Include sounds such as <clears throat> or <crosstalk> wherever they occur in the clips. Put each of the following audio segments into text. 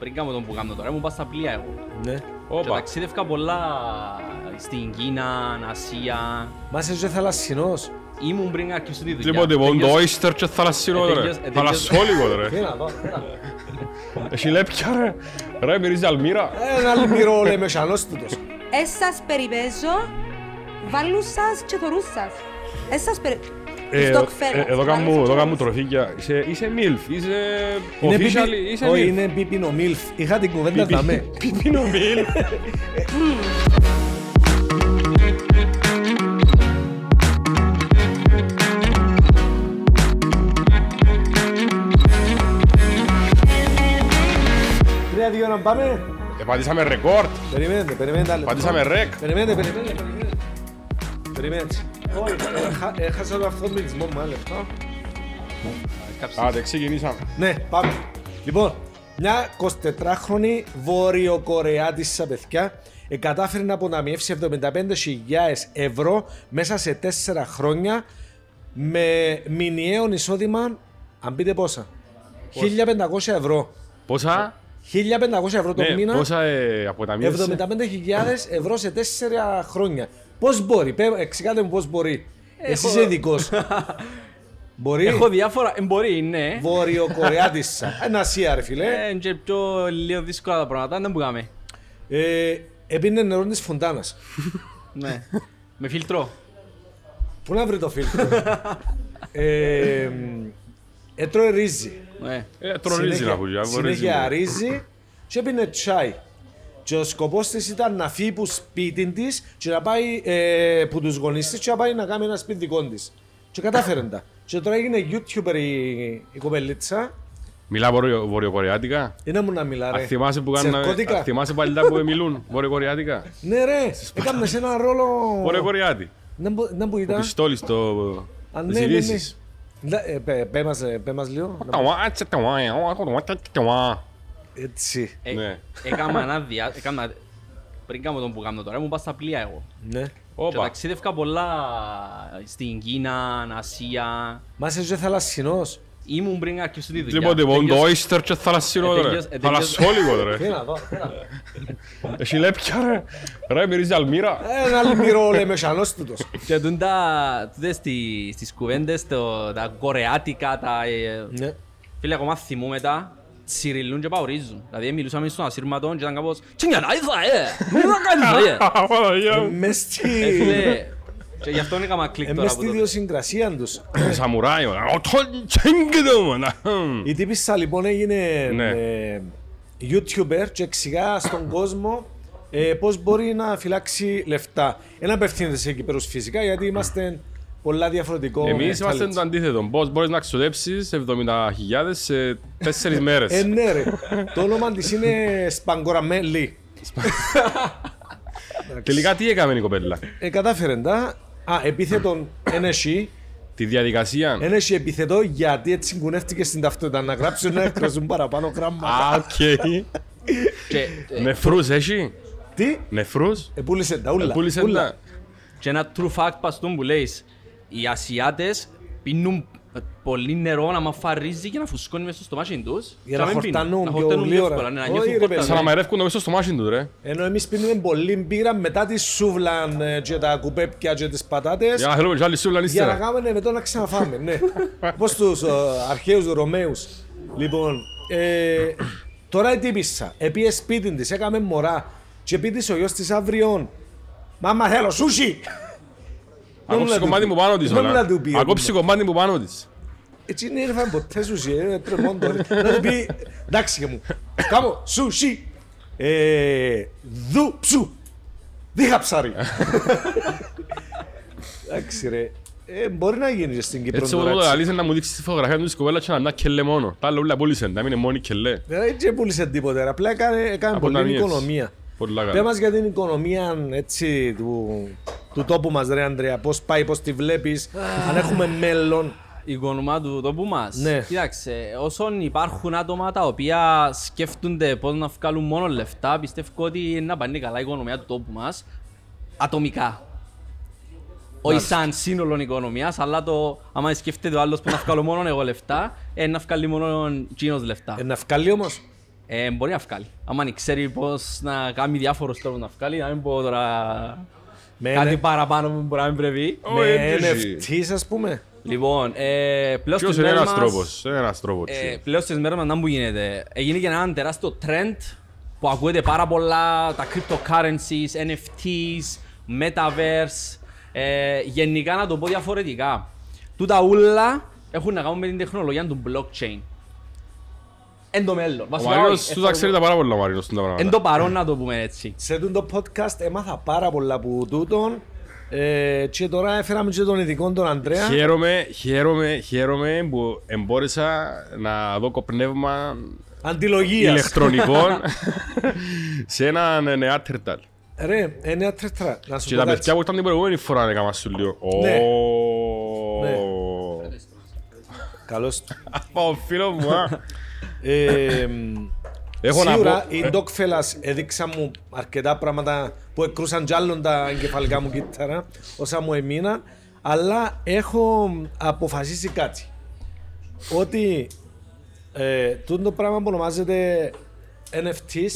πριν κάνω τον που κάνω τώρα, ήμουν πάω στα πλοία εγώ. Ναι. Και Όπα. ταξίδευκα πολλά στην Κίνα, Ασία. Μα είσαι θαλασσινός. Ήμουν πριν αρχίσω τη δουλειά. Λοιπόν, λοιπόν, το Τελειώσα- oyster και θαλασσινό Ε, ρε. τελειώς- ε, Θαλασσόλικο Τι ρε. να δω, τι να δω. Έχει λέπια ρε. Ρε, μυρίζεις αλμύρα. Ένα αλμυρό λέμε σανός τούτος. Έσας περιπέζω, βάλουν σας και θωρούν σας. Έσας περι... Ε, Στοκ ε, φέρας, Εδώ βάλουν κάνουν σας εδώ και κάνουν θωρούν τροφίκια. Είσαι- Είσαι MILF, είσαι Είναι official, πιπι- είσαι Όχι, MILF. είναι πίπινο μίλφ. Είχα την κουβέντα δαμέ. Πιπίνο MILF. Τρία δύο να πάμε. Επατήσαμε ρεκόρτ. Περιμένετε, περιμένετε άλλο. Πατήσαμε ρεκ. Περιμένετε, περιμένετε, περιμένετε. Περιμένετε. Όχι, έχα- έχασα το αυτομιλισμό μου, ένα λεπτό. Κάψε. Άντε, ξεκινήσαμε. Ναι, πάμε. Λοιπόν, μια 24χρονη Βόρειο-Κορεάτισσα παιδιά ε, κατάφερε να αποταμιεύσει 75.000 ευρώ μέσα σε 4 χρόνια με μηνιαίο εισόδημα, αν πείτε πόσα, 1.500 ευρώ. Πόσα, 1.500 ευρώ το ναι, μήνα, πόσα ε, αποταμίευσε. 75.000 ευρώ σε 4 χρόνια. Πώς μπορεί, πέ, εξηγάτε μου πώς μπορεί. Εσύ είσαι ειδικός. <laughs> μπορεί; Έχω διάφορα, ε, μπορεί, ναι. Βόρειο-Κορεάτισσα. <laughs> Ένα Ασία, ρε φιλέ. Ε, και πιο λίγο δύσκολα τα πράγματα, δεν μπορούμε. Ε, έπινε νερό της φοντάνας. <laughs> Ναι. Με φιλτρό. Πού να βρει το φίλτρο; ε, μ, έτρωε ρύζι. Ναι. Ε, τρονίζει να πουλιά. συνέχεια ρύζι και έπινε τσάι. Και ο σκοπός της ήταν να φύγει που σπίτι της και να πάει ε, που τους γονείς της και να πάει να κάνει ένα σπίτι δικό της. Και κατάφερε τα. Και τώρα έγινε YouTuber η, η κοπελίτσα. Μιλά βορειο- βορειοκορεάτικα; Είναι μου να μιλά ρε. Αν θυμάσαι που κάνουν, Τσερκώτικα. αν θυμάσαι παλιά που <laughs> μιλούν βορειοκορεάτικα; Ναι ρε, έκαμε σε ένα ρόλο... Βορειοκορεάτι. Δεν μπο- Δεν που Ο ήταν. πιστόλι στο... Α, τις ναι, ναι, ναι. ειδήσεις. Λα- ε, πέ- πέ μας, ε, πέ μας λίγο. Έτσι. Ε, Ναι. Έκανα ένα διά... Έκανα... Πριν κάνω τον που κάνω τώρα, ήμουν πάω στα πλοία εγώ. Ναι. Και Όπα. ταξίδευκα πολλά στην Κίνα, Ασία. Μας είσαι θαλασσινός. Ήμουν πριν αρχίσω τη δουλειά. Λοιπόν, λοιπόν, το Τελειώσα- oyster και θαλασσινό Ε, ρε. τελειώς- ε, τελειώς- Θαλασσόλικο Τι ρε. να δω, τι να δω. Έχει λέπια ρε. Ρε, μυρίζει αλμύρα. Ένα αλμυρό λέμε σανός τούτος. Και τούν τα... τούτες στις- στις κουβέντες, το- τα κορεάτικα, τα... ε, Ναι. Φίλε, ακόμα θυμούμαι τα, τσιριλούν και παορίζουν. Δηλαδή μιλούσαμε στον ασύρματο και ήταν κάπως «Τσινγκια να είδα, ε! Μην να κάνεις, ε!» Παναγία μου. Μες Ε, στη... φίλε, και γι' αυτό έκανα κλικ ε, τώρα μες από στη τότε. ιδιοσυγκρασία τους. Σαμουράι. Ο τον τσέγκεδο μου. να. Η τύπισσα λοιπόν έγινε Ναι. ε, YouTuber και εξηγά στον κόσμο ε, πώς μπορεί να φυλάξει λεφτά. Ένα απευθύνεται σε Κύπερους φυσικά γιατί είμαστε πολλά διαφορετικό. Εμείς είμαστε mentality. το αντίθετο. Πώς μπορείς να ξοδέψεις 70.000 σε τέσσερις μέρες. Ε, ναι ρε. το όνομα της είναι Σπαγκοραμέλη. Τελικά τι έκαμε η κοπέλα; Ε, κατάφερε τα. Α, επίθετον NSE. Τη διαδικασία. NSE επίθετο γιατί έτσι κουνεύτηκε στην ταυτότητα να γράψουν να εκφραζούν παραπάνω Α, γράμματα. οκ. Και, ε, Νεφρούς έχει. Τι, Νεφρούς. επούλησε τα ούλα. Πούλησε ούλα. τα. και ένα true fact παστούν που λέεις, οι Ασιάτες πίνουν πολύ νερό να μαφαρίζει και να φουσκώνει μέσα στο στομάχι τους. Για και να μην πίνουν. χορτανούν Να πιο χορτανούν γλύωρα. εύκολα, ναι, να Όχι, νιώθουν ρε, χόρτα, παιδί. Σαν να ναι. μαρεύκουν το μέσα στο μάσιν τους ρε. Ενώ εμείς πίνουμε πολύ μπύρα μετά τη σούβλα ε, και τα κουπέπια και τις πατάτες Για να θέλουμε κι άλλη σούλα για να ύστερα. κάνουμε μετά να ξαναφάμε, ναι. <laughs> Πώς τους ε, αρχαίους Ρωμαίους. Λοιπόν, ε, τώρα η τύπισσα, επίες σπίτι της, έκαμε μωρά και πει της ο γιος της αύριον «Μάμα θέλω σούσι!» Ακόψεις κομμάτι μου πάνω της. Δεν όλα. να του πει. Ακόψεις κομμάτι μου πάνω της. Έτσι είναι έρθαν ποτέ σούσι, ε, τρεμόντο. ρε. Να του πει «Εντάξει και μου, κάμω σούσι!» Ε, Δου ψου! Δίχα ψάρι! Εντάξει ρε. Ε, μπορεί να γίνει και στην Κύπρο Έτσι τώρα, εγώ έτσι. αλήθεια να μου δείξεις τη φωτογραφία του της κοπέλας και να είναι κελέ μόνο. Τα άλλα όλα πούλησε, να μην είναι μόνη κελέ. Δεν δεν πούλησε τίποτε, ρε. απλά έκανε, έκανε πολλή Αποταμίευση. οικονομία. Πολλά Πες καλά. μας για την οικονομία έτσι, του, του τόπου μας ρε Ανδρέα, πώς πάει, πώς τη βλέπεις, αν έχουμε μέλλον. Η οικονομία του τόπου μας. Ναι. Κοίταξε, όσον υπάρχουν άτομα τα οποία σκέφτονται πώς να βγάλουν μόνο λεφτά, πιστεύω ότι είναι να πάνε καλά η οικονομία του τόπου μας, ατομικά. Όχι σαν σύνολο οικονομίας, αλλά το άμα σκέφτεται ο άλλος που να βγάλω μόνο εγώ λεφτά, ε, να βγάλει μόνο εκείνος λεφτά. Ε, να βγάλει όμως, Ε, μπορεί να βγάλει. Άμα αν ξέρει πώς να κάνει διάφορους τρόπους να βγάλει, να μην πω τώρα Με κάτι ένα- παραπάνω που μπορεί να μην πρέπει. Ω, Με έτσι. NFTs ας πούμε. Λοιπόν, ε, πλέον Ποιος στις είναι μέρες ένας μας- τρόπος. Είναι ένας τρόπος. ε, πλέον στις μέρες μας να που γίνεται. Έγινε και ένα τεράστιο trend που ακούγεται πάρα πολλά, τα cryptocurrencies, NFTs, metaverse, ε, γενικά να το πω διαφορετικά. Τούτα ούλα έχουν να κάνουν με την τεχνολογία του blockchain. Εν το μέλλον. Ο Βασικά, Μαρίνος όχι, του τα ξέρει τα πάρα πολλά ο Μαρίνος του τα Εν πράγματα. το παρόν να το πούμε έτσι. Σε τούτο το podcast έμαθα πάρα πολλά από τούτον ε, και τώρα έφεραμε και τον ειδικό τον Ανδρέα. Χαίρομαι, χαίρομαι, χαίρομαι που εμπόρεσα να δω κοπνεύμα Αντιλογίας. ηλεκτρονικών <laughs> σε έναν νεάτερταλ. Ρε, εννέα τρέτρα. Να σου Και πω τα κάτι. παιδιά που ήταν την προηγούμενη φορά να έκανα σου λίγο. Ναι. Ω. Ναι. Καλώς του. Από ο φίλος μου, α. <laughs> Ε, Έχω να Σίγουρα πω- οι Dogfellas έδειξαν μου αρκετά πράγματα που εκρούσαν κι άλλον τα εγκεφαλικά μου κύτταρα όσα μου έμειναν αλλά έχω αποφασίσει κάτι ότι ε, τούτο το πράγμα που ονομάζεται NFTs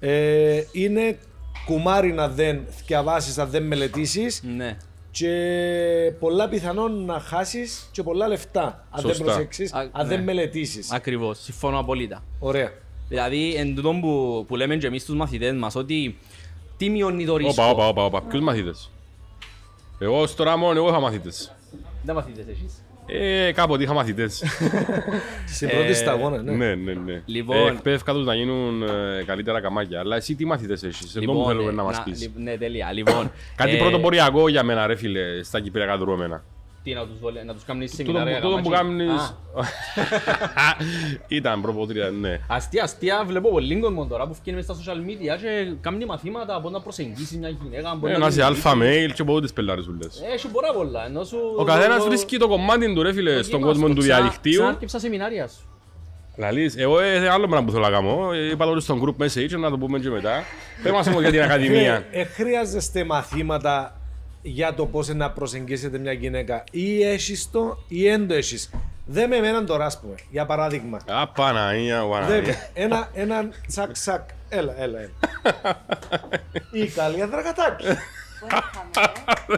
ε, είναι κουμάρι να δεν διαβάσεις, να δεν μελετήσεις Ναι. Και πολλά πιθανόν να χάσεις και πολλά λεφτά αν δεν Σωστά. προσέξεις, Α, αν ναι. δεν μελετήσεις. Ακριβώς, συμφωνώ απολύτα. Ωραία. Δηλαδή, εν τούτον που, που λέμε και εμείς τους μαθητές μας, ότι τι μειώνει το ρίσκο. Όπα, όπα, όπα, όπα. Ποιους μαθήτες. Εγώ στο Ράμον, εγώ είχα μαθήτες. Δεν μαθητές εσείς. Ε, κάποτε είχα μαθητές. <laughs> Στην πρώτη σταγόνα, ναι. Ναι, ναι, ναι. Λοιπόν. Ε, εκπαίδευκα τους να γίνουν ε, καλύτερα καμάκια. Αλλά εσύ τι μαθητές έχεις, εδώ μου θέλουμε ε, να μας να- πεις. λι- Ναι, τέλεια. Λοιπόν, Κάτι ε, πρωτοποριακό για μένα ρε φίλε, στα κυπριακά δρόμενα. Τι να τους, βολε- να τους κάνεις Τούτο σεμινάρια τούτο που καμάτσι. κάνεις... Α, <laughs> Ήταν προποτρία, ναι. Αστεία, αστεία, βλέπω πολύ κόσμο τώρα που φτιάχνει στα social media και κάνει μαθήματα πώς να προσεγγίσει μια γυναίκα. πώς Ε, να Να την είσαι μιλήσει. αλφα mail και πότε τις πελάρες σου λες. Έχει πολλά πολλά. ενώ σου- Ο καθένας το- βρίσκει το κομμάτι του ρε φίλε το στον κύμα κόσμο στο του ξα- διαδικτύου. Ξανάρκεψα σεμινάρια σου. Λαλείς, εγώ ε, άλλο πράγμα που θέλω να κάνω, ε, είπα το στον group message να το πούμε και μετά. Πες μας όμως για την ακαδημία. Ε, χρειάζεστε μαθήματα για το πώς να προσεγγίσετε μια γυναίκα ή έχεις το ή δεν το έχεις. Δεν με εμένα τώρα, ας πούμε, για παράδειγμα. Α, Παναγία, Δεν- Παναγία. ένα, ένα τσακ τσακ. Έλα, έλα, έλα. <laughs> Η καλή αδρακατάκι.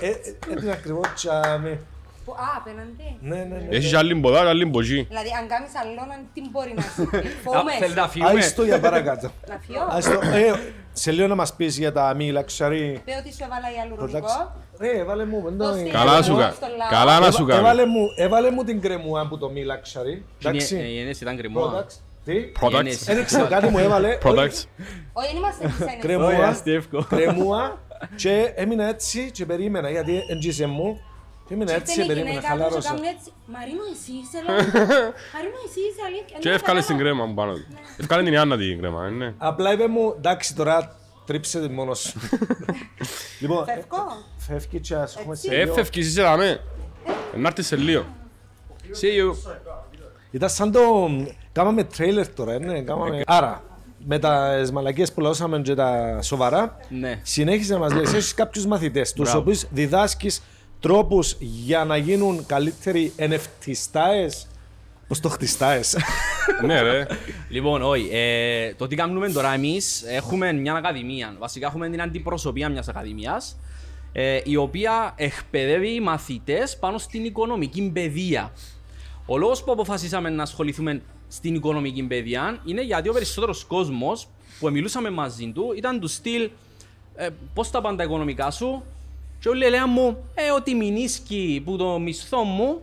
Ε, ε, Έτσι ακριβώς τσάμε. Που- Α, απέναντι. Ναι, ναι, ναι. Έχεις άλλη μποδά, άλλη μποτζή. Δηλαδή, αν κάνεις αλλόνα, τι μπορεί να <laughs> συμβεί. Α, Θέλει Φοβούμαι. να φύγουμε. Άιστο για παρακάτω. Να φύγω. Άιστο. Ε, σε λίγο να μας πεις για τα μη luxury Πες ότι σου έβαλα ιαλουρονικό. products. Ρε, έβαλε μου. δεν το- Δώστε. Καλά σου Εγώ κα- στο λαό; Καλά να σου Έβα- Έβαλε κάνει. μου, έβαλε μου την κρεμούα που το μη luxury. Η Εντάξει. Ένεση ήταν κρυμμόα. Products. Τι; Products. Δεν ξέρω, κάτι μου έβαλε. <laughs> Products. Όχι, δεν είμαστε designers. Όχι, Κρεμούα. αστεύκω. Κρεμούα. Και έμεινα έτσι και περίμενα γιατί έγγισε μου. Και έμεινα Και έτσι και ήρθε η περίμενα. γυναίκα που σου Χαλάρωσα. κάνουν έτσι, Μαρίνο εσύ είσαι λέω. <laughs> Μαρίνο εσύ είσαι αλήθεια. Και Ναι, εύκαλες την καλά. κρέμα μου πάνω του. Εύκαλε την Ιάννα την κρέμα, ε, ναι. Απλά είπε μου, εντάξει τώρα τρίψε την μόνος σου. <laughs> Λοιπόν, Φεύγω. φεύγει και ας πούμε σε Ε, λίγο. Έφευκες είσαι δαμέ. Να έρθεις σε λίγο. See you. Ήταν σαν το... Κάμαμε τρέιλερ τώρα, ναι, κάμαμε... Άρα, με τα μαλακίες που λαούσαμε και τα σοβαρά, Ναι. συνέχισε να μας λες, έχεις κάποιους μαθητές, τους Μπράβο. οποίους διδάσκεις τρόπους για να γίνουν καλύτεροι NFTιστάες. Πώς το χτιστάες; Ναι ρε. Λοιπόν, όχι. Ε, το τι κάνουμε τώρα εμείς, έχουμε μια ακαδημία. Βασικά, έχουμε την αντιπροσωπεία μιας ακαδημίας, ε, η οποία εκπαιδεύει μαθητές πάνω στην οικονομική παιδεία. Ο λόγος που αποφασίσαμε να ασχοληθούμε στην οικονομική παιδεία είναι γιατί ο περισσότερος κόσμος που μιλούσαμε μαζί του ήταν του στυλ ε, πώς τα πάνε τα οικονομικά σου, και όλοι λέγαν μου, ε, ότι μηνίσκει που το μισθό μου,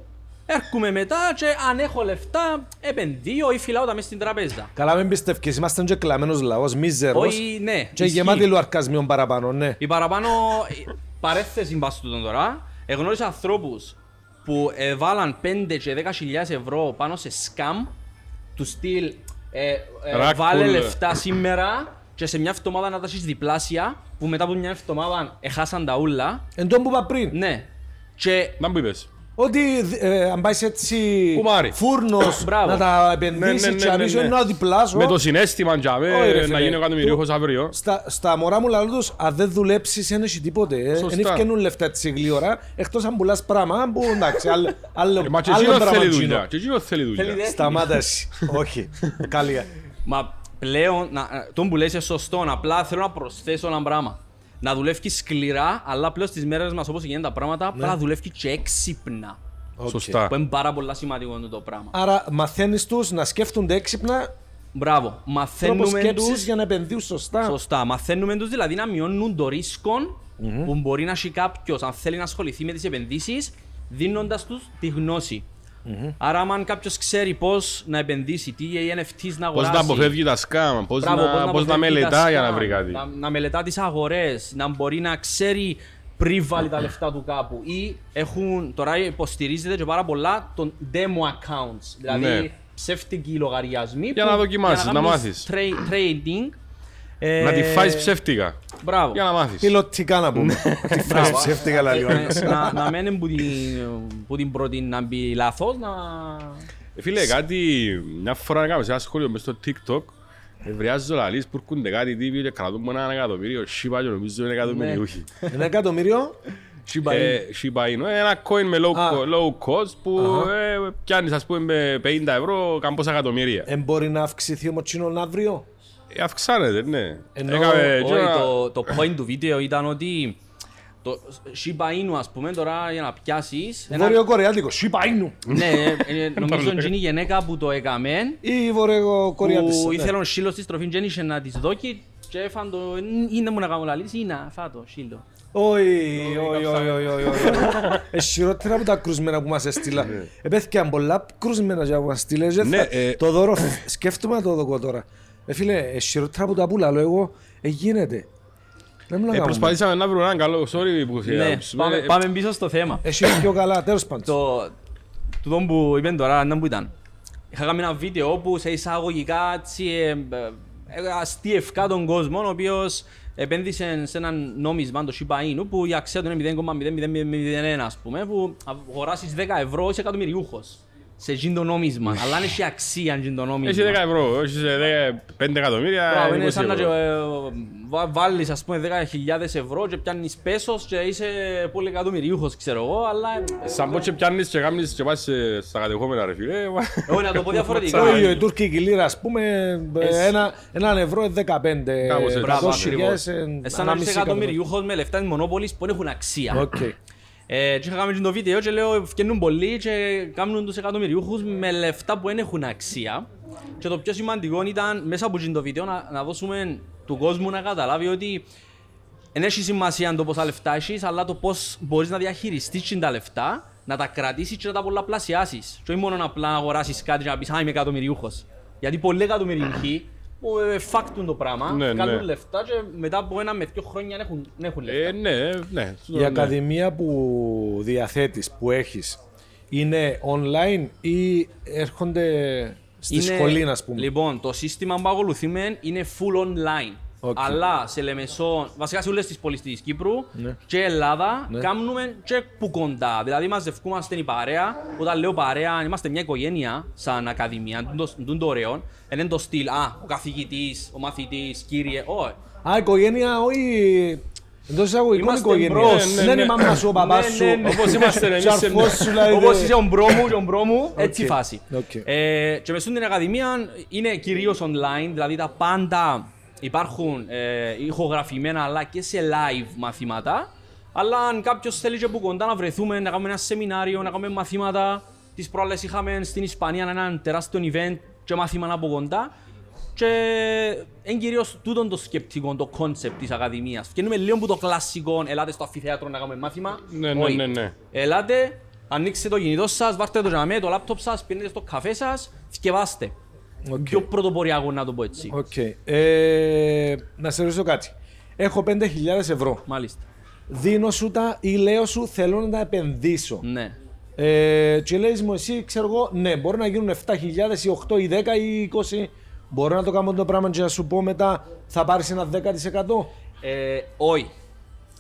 έρχομαι μετά και αν έχω λεφτά, επενδύω ή φυλάω τα μέσα στην τραπέζα. Καλά μην πιστεύεις, είμαστε και κλαμμένος λαός, μίζερος. Όχι, ναι. Και ισχύει. γεμάτη λουαρκασμίων παραπάνω, ναι. Η παραπάνω ε, παρέθεση μπας τούτον τώρα. Εγνώρισα ανθρώπους που έβαλαν 5 και 10 χιλιάδες ευρώ πάνω σε σκάμ του στυλ ε, ε, Rack βάλε pull. λεφτά σήμερα και σε μια εβδομάδα να τα έχεις διπλάσια που μετά από μια εβδομάδα έχασαν τα ούλα. Εν τόν που είπα πριν, Ναι. Και Να μου είπες. Ότι ε, αν πάει έτσι Κουμάρι. φούρνος <coughs> Μπράβο. να τα Ναι, επενδύσει ναι, και ναι, αν ναι, είσαι ναι. να διπλάσω. Με το συνέστημα Όχι, ρε τζαβέ φίλε. να γίνει ο εκατομμυρίουχος αύριο. Στα, στα μωρά μου λαλού τους, αν δεν δουλέψεις δεν έχει τίποτε. ε. Σωστά. Δεν ευκαινούν λεφτά έτσι γλύωρα, εκτός αν πουλάς πράγμα που εντάξει, άλλο, άλλο, Ε, Μα και άλλο εκείνος πράγμα θέλει τσίνο. δουλειά. Και εκείνος θέλει δουλειά. Θέλει δε- Σταμάτα εσύ. Όχι. Καλή. Μα πλέον, να, ε, τον που λες είναι σωστό, απλά θέλω να προσθέσω ένα πράγμα. Να δουλεύει σκληρά, αλλά πλέον στις μέρες μας όπως γίνονται τα πράγματα, Ναι. πρέπει να δουλεύει και έξυπνα. Σωστά. Που είναι πάρα πολύ σημαντικό αυτό το πράγμα. Άρα μαθαίνεις τους να σκέφτονται έξυπνα Μπράβο. τρόπος Μαθαίνουμε σκέψης τους για να επενδύουν σωστά. Σωστά. Μαθαίνουμε τους δηλαδή να μειώνουν το ρίσκο που μπορεί να έχει κάποιος αν θέλει να ασχοληθεί με τις επενδύσεις, δίνοντας τους τη γνώση. Άρα, αν κάποιος ξέρει πώς να επενδύσει, τι NFTs να Πώς αγοράσει. να αποφεύγει τα σκάμ, πώς Μπράβο, να, πώς να αποφεύγει τα μελετά για να scam, βρει κάτι. Να, να μελετά τις αγορές, να μπορεί να ξέρει πριν βάλει τα λεφτά του κάπου. Ή έχουν, τώρα υποστηρίζεται και πάρα πολλά των demo accounts. Δηλαδή Ναι. ψεύτικοι λογαριασμοί. Για που- να δοκιμάσεις, να κάνεις μάθεις. tra- trading. Ε, Να τη φάεις ψεύτικα, Μπράβο. για να μάθεις. Πιλωτικά να πούμε; <laughs> Τι φράση ψεύτηκα λέει ο Ε, άλλος. να, να μένει που την, που την πρώτη να μπει λάθος, να... Ε, Φίλε, κάτι, μια φορά έκαμε σε ένα σχόλιο μες στο TikTok Ευρεάζω λαλείς που έρχονται κάτι τύποι και κρατούν με ένα εκατομμύριο Shiba και νομίζω είναι εκατομμυριούχοι. Ένα εκατομμύριο; Shiba Inu. Ε, Shiba Inu, ένα coin με low, Α. low cost που ε, πιάνεις ας πούμε με 50 ευρώ καμπόσα εκατομμύρια. Ε, μπορεί να αυξηθεί ο μοτσίνος αύριο. Ε, αυξάνεται, ναι. Ενώ- Έκαμε και Όχι, ένα- το, το point του βίντεο ήταν ότι το Shiba Inu, ας πούμε, τώρα για να πιάσεις... ένα- Βόρειο-κορεάτικο. Shiba Inu. Ναι, ε, ε, <laughs> νομίζω ότι είναι η γυναίκα που το έκαμε, Ή βόρειο-κορεάτης. που ναι. ήθελε ο σύλλος της τροφή και ένιξε να της δώσει και έφαν το... Είναι μου να κάνω λαλείς, είναι, φά το, σύλλο. Όχι, όχι, όχι, όχι, όχι, όχι. Ε, χειρότερα από τα κρουσμένα που μας έστειλα. Επέθηκαν πολλά κρουσμένα για που μας στείλες. Ε, Ναι, θα- ε, Το δώρο, σκέφτομαι να το δω τώρα. Ε, φίλε, ε, χειρότερα από τα πουλά, λέω εγώ, ε, γίνεται. Δεν μου να Ε, κάνουμε. προσπαθήσαμε να βρούμε έναν καλό, sorry που σε Ναι, άποψη. πάμε, Ε, πάμε πίσω στο θέμα. Εσύ είναι πιο καλά, τέλος πάντων. Το, τούτο που είπαν τώρα, να που ήταν. Είχα κάνει ένα βίντεο όπου σε εισαγωγικά έτσι, ε, ε, ε, αστείευκα τον κόσμο, ο οποίος επένδυσε σε ένα νόμισμα, το Shiba Inu, που η αξία του είναι 0,0001 ας πούμε, που αγοράσεις 10 ευρώ είσαι εκατομμυριούχος σε εκείνο το νόμισμα. <laughs> Αλλά αν έχει αξία εκείνο το νόμισμα. Έχει 10 ευρώ, όχι σε 5 εκατομμύρια, Μπράβο, είναι 20 σαν να ευρώ. ε, βα- βάλεις ας πούμε 10.000 ευρώ και πιάνεις πέσος και είσαι πολύ εκατομμυριούχος ξέρω εγώ, αλλά ε, Σαν πως και πιάνεις και κάνεις και πας σε- στα κατεχόμενα ρε φίλε. εγώ να το πω διαφορετικά. Όχι, η τουρκική λίρα, ας πούμε, ε, Εσύ- ένα, έναν ευρώ είναι 15. Κάπως έτσι. Μπράβο, εκατό χιλιάδες, ακριβώς. ε, Ε, σαν να είσαι ανάμιση εκατομμυριούχος με λεφτά της Μονόπολης που έχουν αξία. Οκ. Ε, και είχα κάνει και το βίντεο και λέω φτιάχνουν πολλοί και κάνουν τους εκατομμυριούχους με λεφτά που δεν έχουν αξία. Και το πιο σημαντικό ήταν μέσα από εκείνο το βίντεο να, να δώσουμε του κόσμου να καταλάβει ότι δεν έχει σημασία το πόσα λεφτά έχεις, αλλά το πώς μπορείς να διαχειριστείς τα λεφτά, να τα κρατήσεις και να τα πολλαπλασιάσεις. Και όχι μόνο να απλά αγοράσεις κάτι και να πεις «Α, είμαι εκατομμυριούχος». Γιατί πολλοί εκατομμυριούχοι που ε, φάκτουν το πράγμα, Ναι, κάνουν ναι. λεφτά και μετά από ένα με δύο χρόνια δεν έχουν, δεν έχουν λεφτά. Ε, ναι, ναι. Η ακαδημία που διαθέτεις, που έχεις, είναι online ή έρχονται στη σχολή, ας πούμε; Λοιπόν, το σύστημα που ακολουθούμε είναι full online. Οκ. Αλλά σε Λεμεσό, βασικά σε όλες τις πόλεις της Κύπρου Ναι. και Ελλάδα, Ναι. κάνουμε και που κοντά. Δηλαδή μαζευκούμαστε η παρέα, όταν λέω παρέα, είμαστε μια οικογένεια σαν ακαδημία, τούτο τούτο το ωραίο. Δεν είναι το στυλ, α, ο καθηγητής, ο μαθητής, κύριε, όχι. Α, οικογένεια, όχι. Εντός εισαγωγικών Είμαστε οικογένεια. bros. Ναι, Δεν ναι, είναι η μάμα σου, ο παπάς Ναι, σου. ναι, ναι. Όπως είμαστε εμείς ο σε μια- αρφός σου, δηλαδή. Όπως είσαι ο bro μου και ο bro μου, έτσι Οκ. φάση. Οκ. Ε, και μες στην ακαδημία είναι κυρίως online, δηλαδή τα πάντα υπάρχουν ε, ηχογραφημένα αλλά και σε live μαθήματα. Αλλά αν κάποιος θέλει και από κοντά να βρεθούμε, να κάνουμε ένα σεμινάριο, να κάνουμε μαθήματα. Τις προάλλες είχαμε στην Ισπανία ένα τεράστιο event και μάθημα από κοντά. Και είναι κυρίως τούτον το σκεπτικό, το concept της Ακαδημίας. Φτιάχνουμε λίγο που το κλασικό, ελάτε στο αμφιθέατρο να κάνουμε μάθημα. Ναι, ναι, Όχι. ναι, ναι. Ελάτε, ανοίξτε το κινητό σας, βάρτε το τζιαμέ, το λάπτοπ σας, πίνετε στο καφέ σας, θκιεβάστε. Οκ. Πιο πρωτοποριακό να το πω έτσι. Οκ. Ε, να σε ρωτήσω κάτι. Έχω 5.000 ευρώ. Μάλιστα. Δίνω σου τα ή λέω σου θέλω να τα επενδύσω. Ναι. Ε, και λέει μου εσύ, ξέρω εγώ, ναι, μπορεί να γίνουν 7.000 ή 8 ή 10 ή 20. Μπορώ να το κάνω το πράγμα και να σου πω μετά θα πάρεις ένα 10%. Ε, όχι.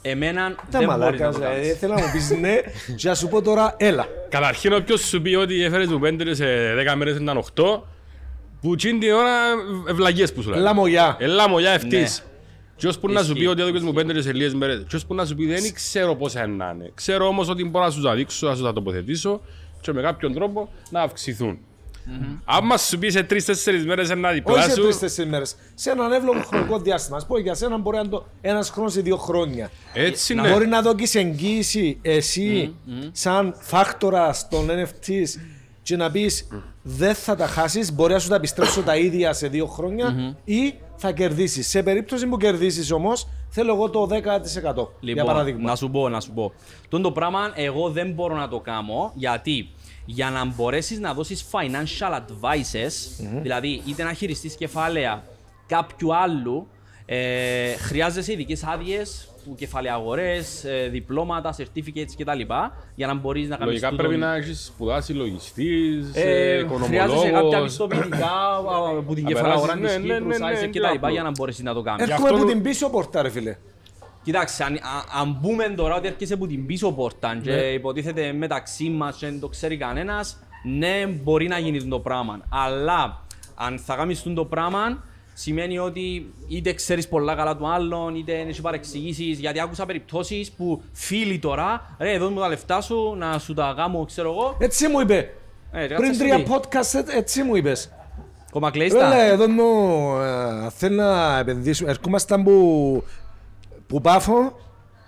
Εμένα Τα δεν μπορείς μαλάκας, να το ε, κάνεις. θέλω να μου πεις ναι και να σου πω τώρα έλα. Καταρχήν όποιος σου πει ότι έφερες μου πέντε σε 10 μέρες ήταν 8, που τσιν την ώρα ευλαγίες που σου λέει. Λαμογιά. Ελά μολιά ευτής. Ναι. Και ώσπου να σου Ισχύει. πει ότι έδωκες μου πέντε σε λίγες μέρες. Και ώσπου να σου πει δεν ξέρω πόσα να είναι. Ξέρω όμως ότι μπορώ να σου τα δείξω, να σου τα τοποθετήσω και με κάποιον τρόπο να αυξηθούν. Άμα σου πει σε τρεις-τέσσερις μέρες ένα Όχι διπλά σε σου, τρει-τέσσερι μέρες. Σε έναν εύλογο χρονικό διάστημα. Α πω για σένα μπορεί να είναι το ένας χρόνος ή δύο χρόνια. έτσι Να είναι. Μπορεί να δώσει εγγύηση εσύ σαν φάκτορα των NFTs και να πεις δεν θα τα χάσεις, μπορεί να σου τα επιστρέψω τα ίδια σε δύο χρόνια ή θα κερδίσεις. Σε περίπτωση που κερδίσεις όμως, θέλω εγώ το 10%. για Λοιπόν, παράδειγμα. να σου πω, να σου πω. Τον το πράγμα εγώ δεν μπορώ να το κάνω γιατί για να μπορέσεις να δώσεις financial advices, δηλαδή είτε να χειριστείς κεφάλαια κάποιου άλλου, ε, χρειάζεσαι ειδικές άδειες που κεφάλαια αγορές, ε, διπλώματα, certificates κτλ. για να μπορείς να κάνεις Λογικά τούτον. πρέπει να έχεις σπουδάσει λογιστής, Ε, ε, χρειάζεσαι κάποια οικονομολόγος. πιστοποιητικά α, από την Να κεφαλαία αγορά περάσεις, της ναι, ναι, Κύπρου, ναι, ναι, Σάισε πιο κτλ. απλό. για να μπορέσεις να το κάνεις. Έρχομαι αυτό από νο- την πίσω πόρτα, ρε φίλε. Κοιτάξτε, αν, α- αν πούμε τώρα ότι έρχεσαι από την πίσω πόρτα και Ναι. υποτίθεται μεταξύ μας και δεν το ξέρει κανένας, ναι, μπορεί να γίνει το πράγμα. Αλλά αν θα κάνεις το πράγμα, σημαίνει ότι είτε ξέρεις πολλά καλά του άλλον, είτε έχει παρεξηγήσεις, γιατί άκουσα περιπτώσεις που φίλοι τώρα, ρε, δώσ' μου τα λεφτά σου, να σου τα κάνω, ξέρω εγώ. Έτσι μου είπε. Ε, ρε, Πριν κάτσε τρία σου πει. podcast, ε, έτσι μου είπες. Κομακλείστα. Βέβαια, εδώ μου ε, θέλω να επενδύσουμε. Ερχόμασταν που, που πάφω,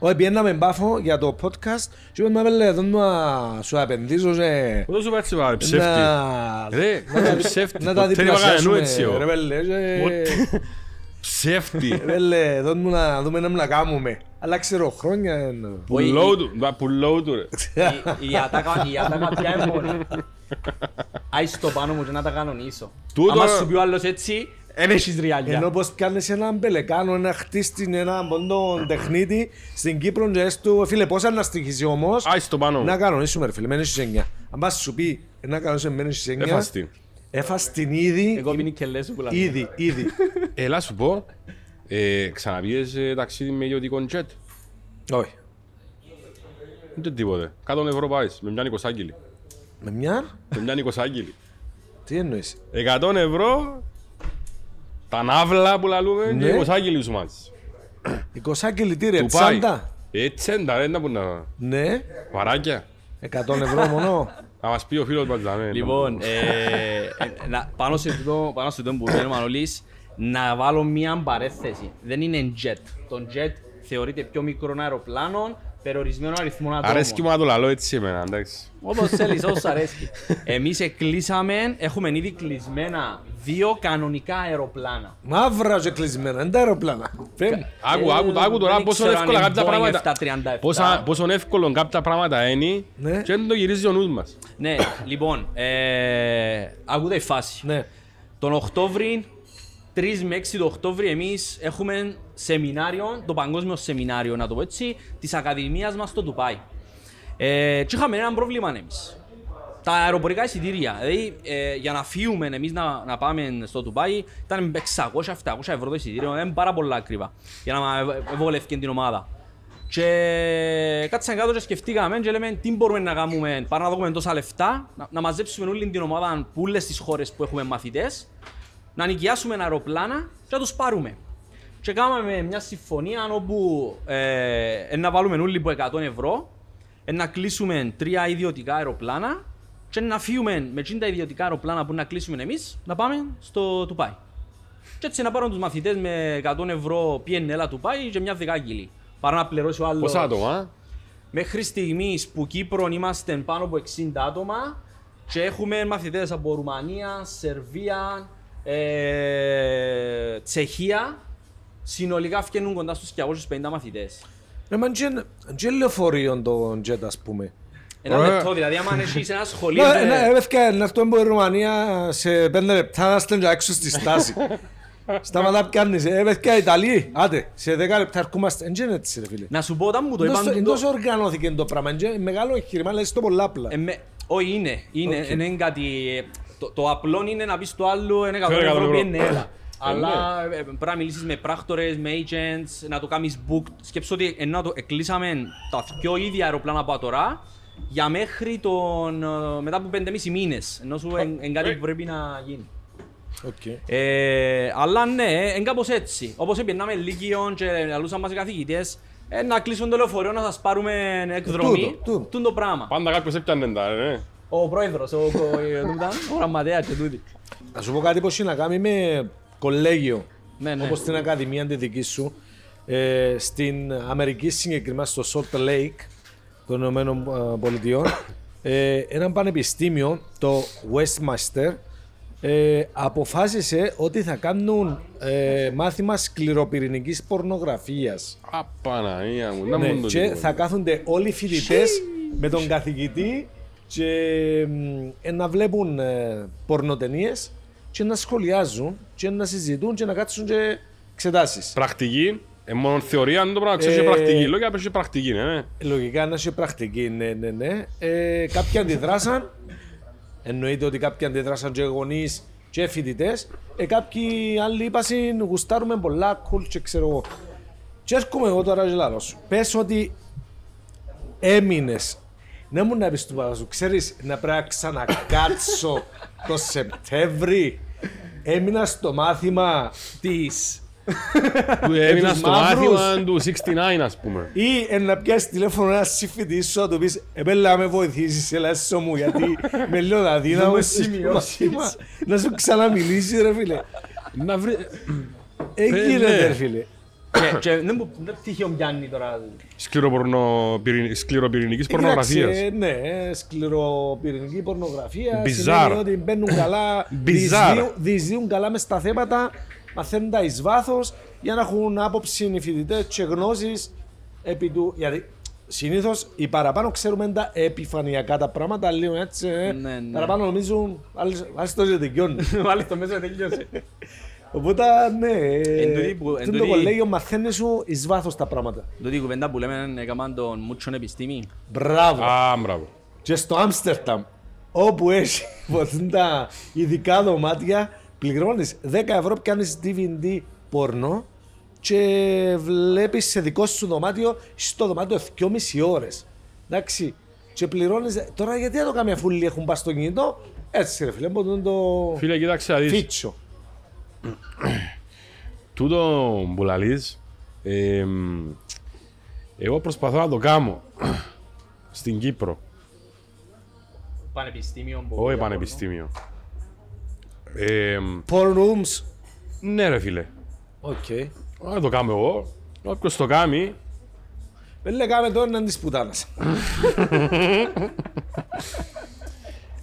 όχι πιέναμε πάφο για το podcast και είπαμε «Βέλε, εδώ μου να σου επενδύσω σε... Πού το σου πάει έτσι πάρε, ψεύτη. Να, Ρε, <laughs> να τα- ψεύτη. να τα Ποτέ δεν είπα κανένου διπλασιάσουμε, έτσι, εγώ. ρε βέλε, και- <laughs> Ψεύτη. Βέλε, εδώ μου να δούμε να μου να κάνουμε. Αλλά ξέρω, χρόνια... είναι. Πουλό του, μα πουλό του ρε. Η- Η ατάκα η ατάκα πια είναι μόνη. <laughs> Άι το πάνω μου και να τα κανονίσω. Τούτο- Άμα σου πει ο άλλος έτσι, δεν έχεις ριάλια. Ενώ πως πιάνεις έναν μπελεκάνο, ένα χτίστη, ένα πόντο τεχνίτη στην Κύπρο και λες του, φίλε, πώς να στοιχήσει όμως, Άι στο πάνω μου. να κανονίσουμε ρε φίλε, μένεις στις 9. Αν πας σου πει, «Ε, να κανονίσουμε μένεις στις 9, Έφας την. έφας την ήδη, Εγώ πίνει και λες που λαλείς. ήδη, ήδη. <laughs> Έλα σου πω, ε, ξαναπήγες ε, ταξίδι με ιδιωτικό jet. Όχι. Ούτε τίποτε. 100 ευρώ πάεις, με μια νοικοσάγγελη. Με μια, Με μια νοικοσάγγελη. τι εννοείς; 100 ευρώ, τα ναύλα που λαλούμε και Ναι. η νοικοσάγγελη σου μάτς. 20 κιλιτήρια, Του πάει. τσάντα. Έτσι έντα, δεν να να... Ναι, Βαράκια. 100 ευρώ μόνο. Να μας πει ο φίλος μας δηλαδή. Λοιπόν, ε, ε, να- πάνω σε αυτό πάνω σε αυτό που λέει ο Μανώλης, να βάλω μία παρέθεση. Δεν είναι jet. Το jet θεωρείται πιο μικρό αεροπλάνο, περιορισμένο αριθμό ατόμων. Αρέσκει μου να το λαλώ έτσι εμένα, εντάξει. Όπως θέλεις, όπως αρέσκει. <laughs> Εμείς εκλείσαμε, έχουμε ήδη κλεισμένα δύο κανονικά αεροπλάνα. Μαύρα και κλεισμένα, είναι τα αεροπλάνα. Φεύγει. Άκου, Ε, άκου, άκου τώρα δεν πόσο ξέρω αν εύκολα είναι κάποια Boeing πράγματα. 737. Πόσα, πόσο εύκολο κάποια πράγματα είναι Ναι. και δεν το γυρίζει ο νους μας. Ναι, λοιπόν, ε, ακούτε η φάση. Ναι. Τον Οκτώβρη, 3 με 6 του Οκτώβρη, εμείς έχουμε σεμινάριο, το παγκόσμιο σεμινάριο, να το πω έτσι, της Ακαδημίας μας στο Ντουπάι. Ε, και είχαμε ένα πρόβλημα εμείς. Τα αεροπορικά εισιτήρια, δηλαδή ε, για να φύγουμε εμείς να, να πάμε στο Ντουπάι ήταν 600-700 ευρώ το εισιτήριο, είναι πάρα πολλά ακριβά για να μα βολεύει την ομάδα. Και κάτσαμε κάτω και σκεφτήκαμε και λέμε τι μπορούμε να κάνουμε παρά να δούμε τόσα λεφτά, να, να μαζέψουμε όλη την ομάδα που όλες τις χώρες που έχουμε μαθητές, να νοικιάσουμε αεροπλάνα και να τους πάρουμε. Και κάναμε μια συμφωνία όπου ε, ε, να βάλουμε όλοι από 100 ευρώ, ε, να κλείσουμε τρία ιδιωτικά αεροπλάνα και να φύγουμε με 50 ιδιωτικά αεροπλάνα που να κλείσουμε εμείς, να πάμε στο Τουπάι. Και έτσι να πάρουν τους μαθητές με 100 ευρώ PNL του Πάι και μια δεκάγγυλη. Παρά να πληρώσει ο άλλος. Πόσα άτομα, Μέχρι στιγμής που Κύπρο είμαστε πάνω από 60 άτομα και έχουμε μαθητές από Ρουμανία, Σερβία, ε, Τσεχία. Συνολικά φτιάχνουν κοντά στους 250 μαθητές. Ναι, μα και λεωφορείο το jet, ας πούμε. Ένα Ωραία. λεπτό, δηλαδή άμα έχεις ένα <laughs> σχολείο... Ναι, με- ναι, έπαιχε να έρθω από η Ρουμανία σε πέντε λεπτά να στέλνω έξω στη στάση. <laughs> Σταματά πιάνεις, έπαιχε Ιταλή, άντε, σε δέκα λεπτά ερχόμαστε, δεν είναι έτσι ρε φίλε. Να σου πω όταν μου το Εντός- είπαν... εντός το- οργανώθηκε το πράγμα, είναι μεγάλο εγχείρημα, λες το πολλά απλά. Ε, με- Όχι είναι, είναι, Οκ. είναι κάτι... Το, το απλό είναι να πεις το άλλο είναι 100 Φέρε 100 ευρώ ευρώ. πιένε έλα. Αλλά ε, πρέπει να μιλήσεις με πράκτορες, με agents, να το κάνεις book. Σκέψου ότι ενώ το εκλείσαμε τα δυο ίδια αεροπλάνα από τώρα για μέχρι τον, ε, μετά από 5,5 μήνες. Ενώ σου είναι κάτι που πρέπει να γίνει. Οκ. Ε, αλλά ναι, είναι κάπως έτσι. Όπως έπαιρναμε Λύκειον και λαλούσαν μας οι καθηγητές, ε, να κλείσουν το λεωφορείο να σας πάρουμε εκδρομή. τούτο, τούτο. Τούτο το πράγμα. πάντα κάποιος έπιανε τα, ναι. Ο πρόεδρος, ο, ο, ο, ο γραμματέας και τούτοι. Να σου πω κάτι που έχει να κάνει με κολέγιο. Ναι, ναι. Όπως την Ακαδημία τη δική σου. Ε, στην Αμερική συγκεκριμένα στο Salt Lake των Ηνωμένων ε, Πολιτειών ε, ένα πανεπιστήμιο, το Westmaster, ε, αποφάσισε ότι θα κάνουν ε, μάθημα σκληροπυρηνικής πορνογραφίας. Απαναία μου, να Ναι, μου το και δικό. θα κάθονται όλοι οι φοιτητές με τον καθηγητή και μ, ε, να βλέπουν ε, πορνοτενίες και να σχολιάζουν και να συζητούν και να κάτσουν και εξετάσεις. Πρακτική, ε, μόνο θεωρία είναι το πράγμα, ξέρεις Ε, και πρακτική. Λόγια πες και πρακτική, ναι, ναι. Λογικά να είσαι πρακτική, ναι, ναι, ναι. Ε, κάποιοι αντιδράσαν, εννοείται ότι κάποιοι αντιδράσαν και γονείς και φοιτητές. Ε, κάποιοι άλλοι είπαν γουστάρουμε πολλά, cool και ξέρω εγώ. Και έρχομαι εγώ τώρα και λαλώ σου. Πες ότι έμεινες. Να μου να πεις του πατά σου, ξέρεις να πρέπει να ξανακάτσω το Σεπτέμβρη. Έμεινα στο μάθημα της Που Έμεινα τους στο μαύρους. μάθημα του 69 ας πούμε. Ή εν να πιάσεις τηλέφωνο ένας συμφιτή σου να του πεις «Επέλα να με βοηθήσεις, έλα έσω μου, γιατί με λέω αδύναμο σημειώσεις. <laughs> Να σου ξαναμιλήσει ρε φίλε. Να βρει... Έγινε ναι. ρε φίλε. Και- Και δεν μου δεν τύχει ο Μπιάννη τώρα. Σκληροπορνο- Σκληροπυρηνικής Κοίταξε, πορνογραφίας. Ναι, σκληροπυρηνική πορνογραφία. Μπιζάρ. Σημαίνει ότι μπαίνουν καλά, Μπιζάρ. διεισδύουν- διεισδύουν καλά μες στα θέματα, μαθαίνουν τα εις βάθος, για να έχουν άποψη οι φοιτητές και γνώσεις επί του... Γιατί συνήθως οι παραπάνω ξέρουμε τα επιφανειακά τα πράγματα, λίγο έτσι, ε. Ναι, ναι. παραπάνω νομίζουν, άλλες άλλες το και τελειώνουν. Βάλεις το <laughs> μέσα τελείωσε. <laughs> Οπότε, ναι, Εν τούτη που- εν ε, το τούτη- κολέγιο μαθαίνεις σου εις βάθος τα πράγματα. Τούτη η κουβέντα που λέμε έκαναν τον Μούτσον επιστήμη. Μπράβο. Α, μπράβο. Και στο Άμστερνταμ, όπου έχει <laughs> ποτέ τα ειδικά δωμάτια, πληρώνεις 10 ευρώ, πιάνεις DVD πορνό και βλέπεις σε δικό σου δωμάτιο, στο δωμάτιο 2,5 ώρες. Εντάξει. Και πληρώνεις, τώρα γιατί να το κάνει αφού όλοι έχουν πάει στο κινητό, έτσι ρε φίλε, μπορούν το Φίλε, κοίταξε να δεις. φίτσο. Τούτο που λαλείς, εμ, εγώ προσπαθώ να το κάνω στην Κύπρο, Πανεπιστήμιο. που- όχι πανεπιστήμιο. Εμ, Porn rooms. ναι ρε φίλε, Οκ. να το κάνω εγώ, όποιος το κάνει, Δεν λέγαμε τώρα να της πουτάνας. <laughs>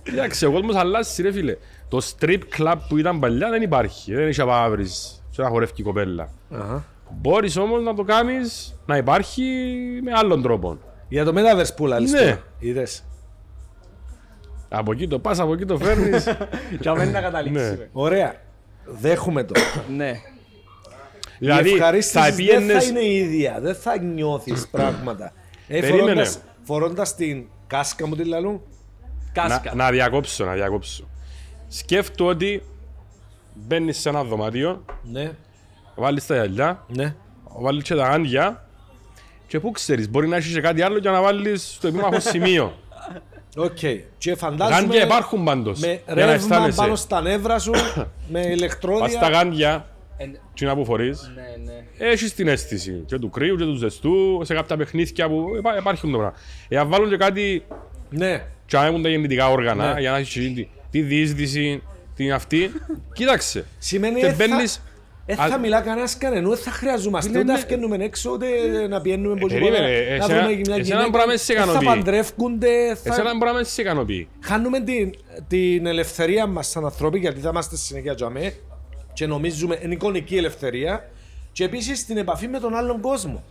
κοίταξε, ο κόσμος αλλάζει ρε φίλε. Το strip club που ήταν παλιά δεν υπάρχει, δεν είχε απάβρις και να χορεύει η κοπέλα. Αχα. Μπορείς όμως να το κάνεις να υπάρχει με άλλον τρόπο. Για το Metaverse που λαλείς Ναι. τώρα. Είδες; Από εκεί το πας, από εκεί το φέρνεις. <laughs> Και αμένει να καταλήξεις. Ναι. ρε. Ωραία. Δέχομαι το. Ναι. η δηλαδή ευχαρίστηση θα δεν θα πήγαινες... είναι η ίδια. Δεν θα νιώθεις πράγματα. Ε, Περίμενε. φορώντας, φορώντας την κάσκα μου τη λαλού. Κάσκα. Να, να διακόψω, να διακόψω. Σκέφτομαι ότι μπαίνεις σε ένα δωμάτιο, Ναι, βάλεις τα γυαλιά, ναι. βάλεις και τα γάντια και πού ξέρεις, μπορεί να έχεις και κάτι άλλο για να βάλεις στο επίμαχο <laughs> σημείο. Οκ. Και φαντάζομαι Γάντια υπάρχουν πάντως, με για να ρεύμα αισθάνεσαι. πάνω στα νεύρα σου, <coughs> με Πας στα ηλεκτρόδια. γάντια, Εν- τι να που φορείς, Ναι, ναι. έχεις την αίσθηση και του κρύου και του ζεστού, σε κάποια παιχνίδια που υπά- υπάρχουν το πράγμα. Εάν βάλουν και κάτι Ναι. και αν έχουν τα γεννητικά όργανα, Ναι. για να έχεις και τη, τη διείσδυση, την αυτή, κοίταξε. Σημαίνει Και δεν θα, μπαίνεις- ε, θα Α- μιλά κανένας κανενού, δεν θα χρειαζόμαστε Ναι, ούτε να ναι. βγαίνουμε έξω, ούτε να πιένουμε από περίμενε, τίποτα, ε, να εσένα- βρούμε μια εσένα γυναίκα. πράγμα σε Ε, Θα ικανοποιεί. παντρεύκονται, θα... Εσένα πράγμα δεν σε ικανοποιεί. Χάνουμε την, την ελευθερία μας σαν ανθρώποι, γιατί θα είμαστε συνέχεια τζαμέ και νομίζουμε είναι εικονική ελευθερία και επίσης την επαφή με τον άλλον κόσμο.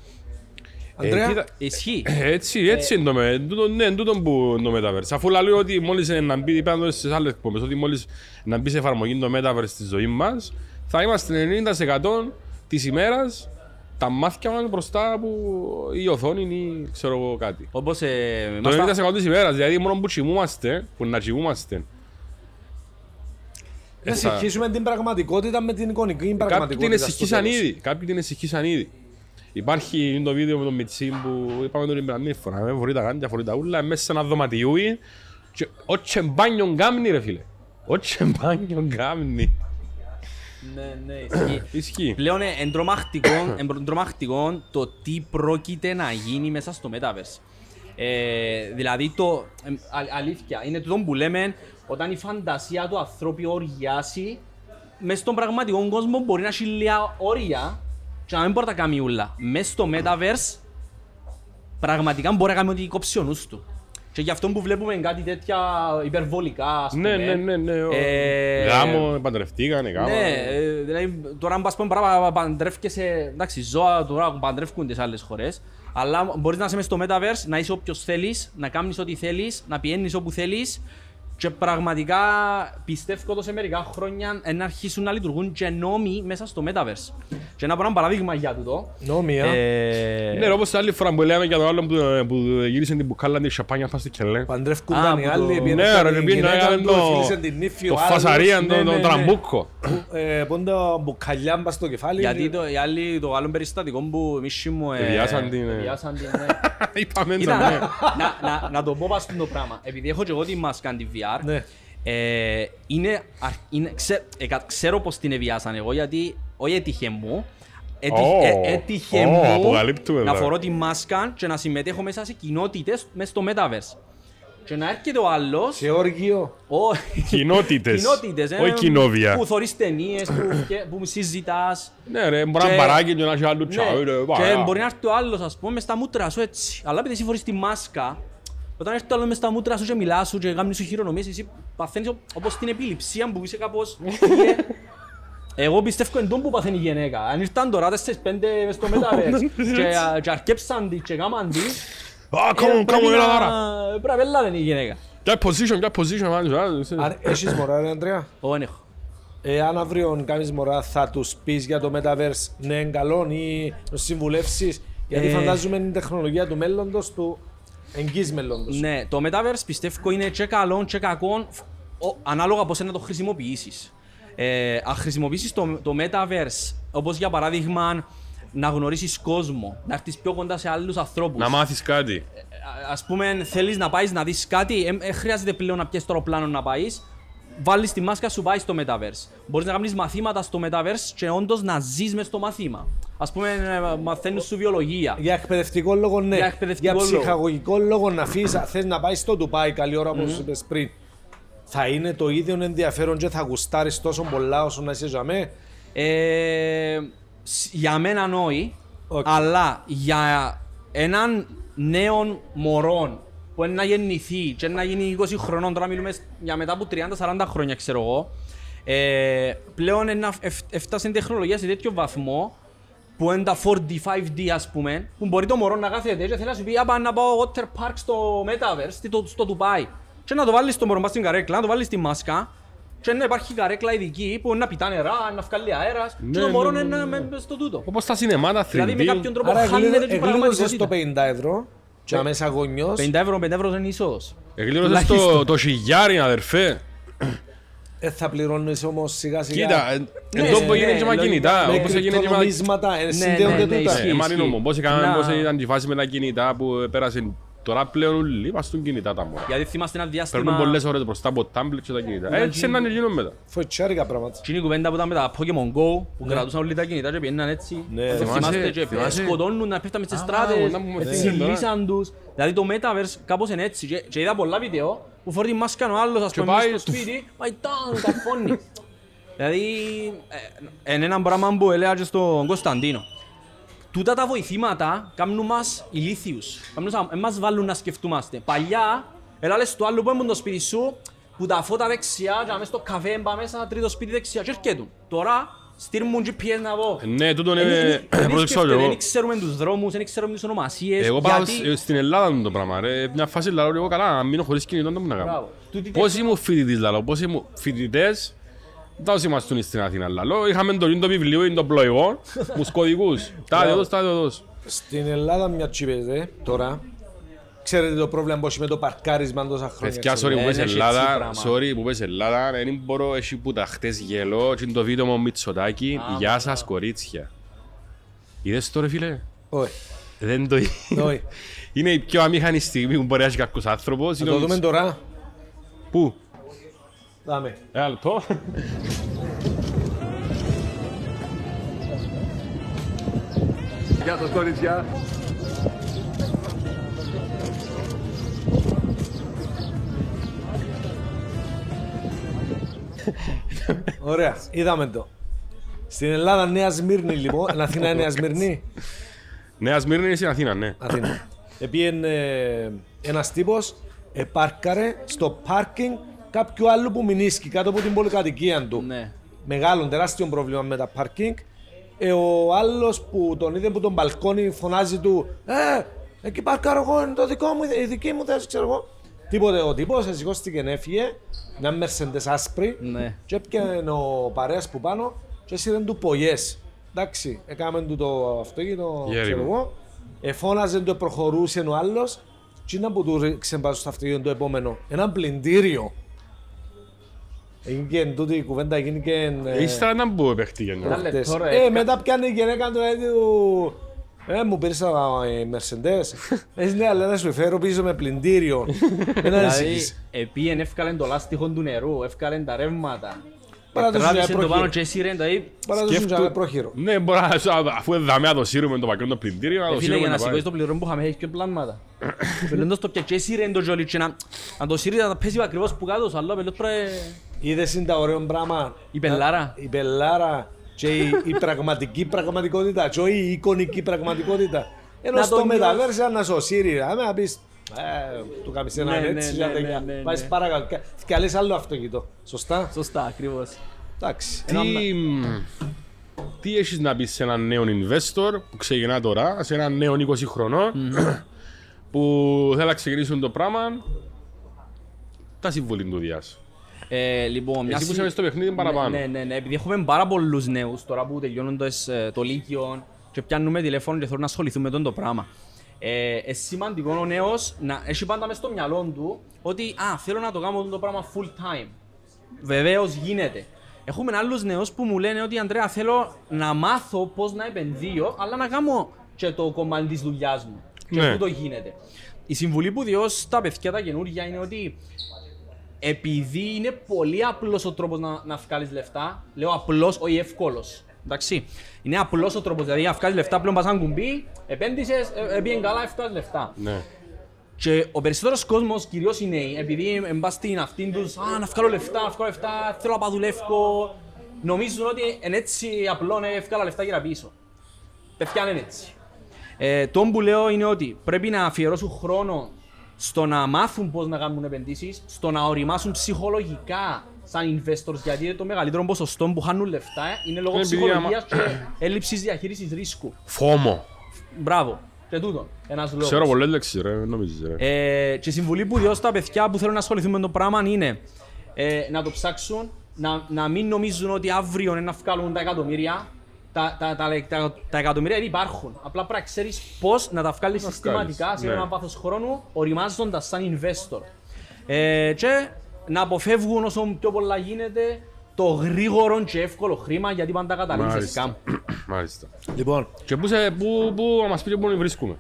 Αντρέα, Ε, κοίτα, Ισχύει. Έτσι, έτσι είναι το με- εν τούτο- ναι, εν τούτο που είναι το Metaverse. Αφού λέω ότι μόλις είναι να μπει, είπα εδώ στις άλλες εκπομπές, ότι μόλις να μπει σε εφαρμογή το Metaverse στη ζωή μας, θα είμαστε 90% της ημέρας τα μάτια μας μπροστά από η οθόνη ή ξέρω εγώ κάτι. Όπως ε, Το μας τα- 90% της ημέρας, δηλαδή μόνο που κοιμούμαστε, που να κοιμούμαστε. να ε, θα- συγχύσουμε την πραγματικότητα με την εικονική Κάποιοι πραγματικότητα. την στο εσυχήσαν τέλος. ήδη. Κάποιοι την εσυχήσαν ήδη. Υπάρχει το βίντεο με τον Μιτσί που είπαμε τον την φορά. Με φορεί τα γάντια, φορεί τα ούλα, μέσα σε ένα δωματιούι. Και ο τσεμπάνιον κάμνει ρε φίλε. Ο τσεμπάνιον κάμνει. Ναι, ναι, ισχύει. Ισχύει. Πλέον είναι εντρομακτικό, εντρομακτικό το τι πρόκειται να γίνει μέσα στο Metaverse. Ε, δηλαδή, το, ε, α- αλήθεια, είναι το που λέμε όταν η φαντασία του ανθρώπου οριάσει μες στον πραγματικό κόσμο μπορεί να έχει λίγα όρια και να μην μπορεί να τα κάνει ούλα. Μες στο Metaverse πραγματικά μπορεί να κάνει ό,τι κόψει ο νους του. Και γι' αυτό που βλέπουμε κάτι τέτοια υπερβολικά, ας πούμε. Ναι, ναι, ναι, ναι. ο- Ε, Γάμο, παντρευτήκανε, γάμο. Ναι, ε, δηλαδή τώρα αν πας πούμε πράγμα παντρεύκεσαι, εντάξει ζώα τώρα παντρεύκονται σε άλλες χώρες, αλλά μπορείς να είσαι μες στο Metaverse, να είσαι όποιος θέλεις, να κάνεις ό,τι θέλεις, να πηγαίνεις όπου θέλεις και πραγματικά πιστεύω ότι σε μερικά χρόνια ε, να αρχίσουν να λειτουργούν και νόμοι μέσα στο Metaverse. Και να πω ένα παράδειγμα για τούτο. Νόμια. Ε, Ναι, ρε, όπως την άλλη φορά που λέμε για τον άλλον που, που γύρισε την μπουκάλα τη σαπάνια πάνω στη κελέ. Παντρεύκονταν Α, οι που άλλοι, το- πήγαινε Ναι, στα ρε, την πήγαινε να γυναίκα έκανε του, το- φίλησε την νύφη, το ο άλλος. φασαρίαν, Ναι, το- ναι, το ναι. τραμπούκο. Που, ε, Πού είναι το μπουκαλιά μπας στο κεφάλι. γιατί το, οι άλλοι, το άλλο περιστατικό που εμείς μου... ε, Εβιάσαν την, ε. εβιάσαν την, ναι. <laughs> Είπαμε Κοίτα, έτσι, ναι. να, να, να το πω πας το πράγμα. Επειδή έχω και εγώ τη μάσκα τη VR, Ναι. ε, είναι, αρ- είναι, ξέ, εκα- ξέρω πως την εβιάσαν εγώ γιατί όχι έτυχε μου. Έτι, Ω, ε, έτυχε ω, μου αποκαλύπτουμε να εδώ. φορώ τη μάσκα και να συμμετέχω μέσα σε κοινότητες μέσα στο Metaverse. Και να έρχεται ο άλλος... Σε όργιο. ο- Κοινότητες. Κοινότητες, ε, Όχι κοινόβια. Που θωρείς ταινίες, που, και- που συζητάς. Ναι ρε, μπορεί να Και- μπαράκι και να έχει άλλο Ναι, τσάου. ρε, και παρά. μπορεί να έρθει ο άλλος, ας πούμε, μες στα μούτρα σου έτσι. Αλλά επειδή εσύ φορείς τη μάσκα, όταν έρθει ο άλλος μες στα μούτρα σου και μιλάς σου και κάνει σου χειρονομίες, εσύ παθαίνεις ο- όπως την επιληψία που είσαι κάπως... <laughs> Εγώ πιστεύω εν τόν που παθαίνει η γυναίκα. Αν ήρθαν τώρα τέσσερις πέντε μες στο Metaverse <laughs> και- και αρκέψαν τη και κάμαν τη, Α, ε, κάμω, πρέπει κάμω, έλα να- τώρα. πρέπει να πελάνε η γυναίκα. Ποια position, ποια position, μάλλον, α, Αν έχεις μωρά, ρε Αντρέα; Εγώ δεν έχω. Εάν αύριο κάνεις μωρά, θα τους πεις για το Metaverse ναι, είναι καλό ή να τους συμβουλεύσεις. Γιατί Ε. φαντάζομαι είναι η τεχνολογία του μέλλοντος, του εγγύς μέλλοντος. Ναι, το Metaverse πιστεύω είναι και καλό και κακό ο- ανάλογα πώς είναι να το χρησιμοποιήσεις. Ε, αν χρησιμοποιήσεις το, το Metaverse, όπως για παράδειγμα να γνωρίσεις κόσμο, να έρθεις πιο κοντά σε άλλους ανθρώπους. Να μάθεις κάτι. Α- Ας πούμε θέλεις να πάεις να δεις κάτι, ε, ε, χρειάζεται πλέον να πιέσεις το αεροπλάνο να πάεις, βάλεις τη μάσκα σου, πάει στο Metaverse. Μπορείς να κάνεις μαθήματα στο Metaverse και όντως να ζεις μες στο μαθήμα. Ας πούμε ε, μαθαίνεις σου βιολογία. Για εκπαιδευτικό λόγο ναι. Για εκπαιδευτικό Για λόγο. ψυχαγωγικό λόγο να αφήσεις, αν θες να πάει στο Ντουμπάι καλή ώρα όπως είπες πριν. Θα είναι το ίδιο ενδιαφέρον και θα γουστάρεις τόσο πολλά όσο να είσαι τζιαμέ. Ε, σ- για μένα όχι, Οκ. αλλά για έναν νέο μωρό που είναι να γεννηθεί και να γίνει 20 χρονών, τώρα μιλούμε σ- για μετά από 30-40 χρόνια ξέρω εγώ, ε, πλέον είναι να εφ- έφτασε η τεχνολογία σε τέτοιο βαθμό που είναι τα 4D, 5D ας πούμε, που μπορεί το μωρό να κάθεται και θέλει να σου πει «Α, πάμε να πάω water park στο Metaverse, στο, στο Dubai». Και να το βάλεις το μωρό μας στην καρέκλα, να το βάλεις στη μάσκα και να υπάρχει καρέκλα ειδική που είναι να πιτά νερά, να βγάλει αέρας και Ναι, το ναι, μωρό ναι, είναι ναι, με- ναι. με στο τούτο. Όπως τα σινεμά, τα 3D. Δηλαδή με κάποιον τρόπο Άρα χάνεται εγκλήρω- και η εγκλήρωσες το πραγματικότητα. 50 ευρώ και αμέσα γονιός. 50 ευρώ, 50 ευρώ είναι ίσως. Εκλήρωσες το, Τουλάχιστον. το χιλιάρι, αδερφέ. Ε, θα πληρώνεις όμως σιγά σιγά. Κοίτα, ε, Ναι, εδώ που ναι, έγινε και με λογικά. κινητά. με Όπως έγινε και με... κρυπτονομίσματα, ε, συνδέονται ναι, τούτα. ισχύει. Ε, μάλλον όμως, πώς έκαναν- Να- πώς ήταν τη φάση με τα κινητά που πέρασε Τώρα πλέον όλοι μας στον κινητά τα μόρα. Γιατί θυμάστε ένα διάστημα... Παίρνουν πολλές ώρες μπροστά από τάμπλετ και τα κινητά. Έτσι να είναι γίνον μετά. Φοητσάρικα πράγματα. Τι είναι η κουβέντα που ήταν με τα Pokemon Go που κρατούσαν όλοι τα κινητά και πήγαιναν έτσι. Ναι. Το Θυμάσαι, Θυμάστε και θυμάσαι. σκοτώνουν να πέφταμε στις Α, στράτες, να μου έτσι θυμίσαι τώρα. ζηλίσαν τους. Δηλαδή το Metaverse κάπως είναι έτσι και- και είδα πολλά βίντεο που φορεί τη μάσκα ο άλλος ας Και πούμε πάει- μες στο σπίτι, πάει τάγκ, καρφώνει. <laughs> Δηλαδή, ε, είναι ένα πράγμα που έλεγα και στον Κωνσταντίνο. Τούτα τα βοηθήματα κάνουν μας ηλίθιους. Κάνουν σαν- εν μας βάλουν να σκεφτούμαστε. Παλιά, έλα λες το άλλο που έμπουν το σπίτι σου, που τα φώτα δεξιά, και να μες στο καφέ, μπα μέσα, τρίτο σπίτι δεξιά και έρχεται. Τώρα, στείλουν GPS να πω. Ναι, τούτο Δεν- είναι... δεν- δεν Πρόσεξα σκέφτεται, εγώ. Δεν ξέρουμε τους δρόμους, δεν ξέρουμε τις ονομασίες. Εγώ πάω γιατί- σ- στην Ελλάδα είναι το πράγμα ρε. Μια φάση λαλό εγώ καλά, αν μείνω χωρίς κινητό δεν μου να κάνω. Μπράβο. Τούτη Πόσοι μου φοιτητής λαλό, πόσοι μου φοιτητές δεν όσοι ήμασταν στην Αθήνα λαλό. Είχαμε το ίδιο βιβλίο, είναι το πλοηγό, τους κωδικούς. Τάδε εδώ, τάδε εδώ. Στην Ελλάδα μια τσίπεζε τώρα. Ξέρετε το πρόβλημα που έχει με το παρκάρισμα τόσα χρόνια. Παιδιά, sorry ξέρω. που Ε, πες έχει έτσι Ελλάδα, πράγμα. sorry που πες Ελλάδα, δεν μπορώ, έχει που τα χτες γελό και είναι το βίντεο μου Μητσοτάκη, γεια σας κορίτσια. Είδες το ρε φίλε, Όχι. δεν το όχι. Είναι η πιο αμήχανη στιγμή που μπορεί να έχεις κάποιος άνθρωπος. Θα είναι το ο δούμε Μητσο- τώρα. Πού, Δάμε. Dale, todo. Γεια σας κορίτσια. Ωραία, είδαμε το. Στην Ελλάδα Νέα Σμύρνη λοιπόν, Αθήνα Νέα Σμύρνη. Νέα Σμύρνη είναι στην Αθήνα, ναι. Αθήνα. Επίεν ε, ένας τύπος, επάρκαρε στο πάρκινγκ κάποιου άλλου που μηνίσκει κάτω από την πολυκατοικία του. Ναι. Μεγάλο, τεράστιο πρόβλημα με τα πάρκινγκ. Ε, ο άλλος που τον είδε που τον μπαλκόνι φωνάζει του Ε, εκεί πάρκαρω εγώ, είναι το δικό μου, η δική μου θέση, ξέρω εγώ. Τίποτε, ο τύπος σηκώστηκε και έφυγε, μια Mercedes άσπρη Ναι. και έπιανε ο παρέας που πάνω και έσυρε του πογιές. Εντάξει, έκαμε του το αυτοκίνητο, Γέρι ξέρω μου. εγώ. Εφώναζε το, προχωρούσε ο άλλος και είναι που του ρίξε πάνω στο αυτοκίνητο το επόμενο. Ένα πλυντήριο. Έγινε τούτη η κουβέντα, έγινε και... ε, Ύστερα να μπω παίχτηκε. Ένα ναι. λεπτό, χτες. ρε, Ε, έφκα- μετά πιάνει η γυναίκα του έτσι του... Ε, μου πήρες τα η Mercedes. <laughs> Ε, ναι, αλλά να σου φέρω πίσω με πλυντήριο. <laughs> Ένα Δηλαδή, ανησυχείς. επίεν έφκαλεν το λάστιχο του νερού, έφκαλεν τα ρεύματα. Παρά το Τράβησε ζουνιά το πάνω πρόχειρο. και έσυρε, δηλαδή, Παρά το Σκέφτου- ζουνιά πρόχειρο. Ναι, μπορεί να σου- αφού δάμε να το σύρουμε το πακέτο το πλυντήριο, να ε, το φίλε, σύρουμε για να να σηκώσεις πάει. το πληρώνει που είχαμε έχει και πλάσματα. Πελώντας το πια και έσυρε το τζόλι και να να το σύρει να πέσει ακριβώς που κάτω, αλλά πελώς πρέπει... Είδες είναι τα ωραίο πράγμα; Η πελάρα. Η πελάρα και η, η πραγματική πραγματικότητα και όχι η εικονική πραγματικότητα. Ενώ Να στο το νιώσεις. μεταβέρσια να σου σύρει, άμα να πεις ε, του κάνεις Ναι, έναν ναι, έτσι ναι, για ναι, τέτοια. ναι, ναι. Πάεις παρακαλώ. Και άλλες άλλο αυτοκίνητο. Σωστά; Σωστά, ακριβώς. Εντάξει. Τι, τι έχεις να πεις σε έναν νέο investor που ξεκινά τώρα, σε έναν νέο 20 χρονών, που θέλει να ξεκινήσουν το πράγμα, τα συμβουλή του διάς. Ε, λοιπόν, μια Εσύ που συ- είσαι στο παιχνίδι παραπάνω. Ναι, ναι, ναι, επειδή έχουμε πάρα πολλούς νέους τώρα που τελειώνοντας ε, το Λύκειο και πιάνουμε τηλέφωνο και θέλουν να ασχοληθούν με τον το πράγμα. Ε, ε, σημαντικό ο νέος να έχει πάντα μες στο μυαλό του ότι α, θέλω να το κάνω το πράγμα full time. Βεβαίως γίνεται. Έχουμε άλλους νέους που μου λένε ότι Αντρέα θέλω να μάθω πώς να επενδύω αλλά να κάνω και το κομμάτι της δουλειάς μου. Και Ναι. πού το γίνεται. Η συμβουλή που διώ στα παιδιά τα καινούργια είναι ότι επειδή είναι πολύ απλός ο τρόπος να, να βγάλεις λεφτά, λέω απλός, όχι εύκολος. Εντάξει. Είναι απλός ο τρόπος. Δηλαδή, να βγάλεις λεφτά πλέον πα σαν κουμπί, επένδυσες, έπιεν καλά, έφτασες λεφτά. Ναι. Και ο περισσότερος κόσμος, κυρίως οι νέοι, επειδή μπα στην αυτήν τους, Α, να βγάλω λεφτά, να βγάλω λεφτά, θέλω να πάω δουλεύω, νομίζουν ότι είναι έτσι απλό να βγάλω λεφτά και να πίσω. Παιδιά είναι έτσι. Ε, το που λέω είναι ότι πρέπει να αφιερώσουν χρόνο στο να μάθουν πώς να κάνουν επενδύσεις, στο να οριμάσουν ψυχολογικά σαν investors, γιατί το μεγαλύτερο ποσοστό που χάνουν λεφτά είναι λόγω Είναι επειδή ψυχολογίας και έλλειψης διαχείρισης ρίσκου. Φόμο. Μπράβο. Και τούτο. Ένας λόγος. Ξέρω πολλές λέξεις ρε, νομίζεις ρε. Ε, και η συμβουλή που διώ στα παιδιά που θέλουν να ασχοληθούν με το πράγμα είναι ε, να το ψάξουν, να, να μην νομίζουν ότι αύριο είναι να βγάλουν τα εκατομμύρια. Τα, τα, τα, τα, τα εκατομμύρια ήδη υπάρχουν. Απλά πρέπει να ξέρεις πώς να τα βγάλεις συστηματικά σε ναι. ένα βάθο χρόνου, οριμάζοντας σαν investor. Ε, και να αποφεύγουν όσο πιο πολλά γίνεται το γρήγορο και εύκολο χρήμα γιατί πάντα καταλήγεις σε Μάλιστα. σκάμ. <clears throat> Μάλιστα. Λοιπόν, Και πού, σε, πού, πού, να μας πείτε πού βρίσκουμε.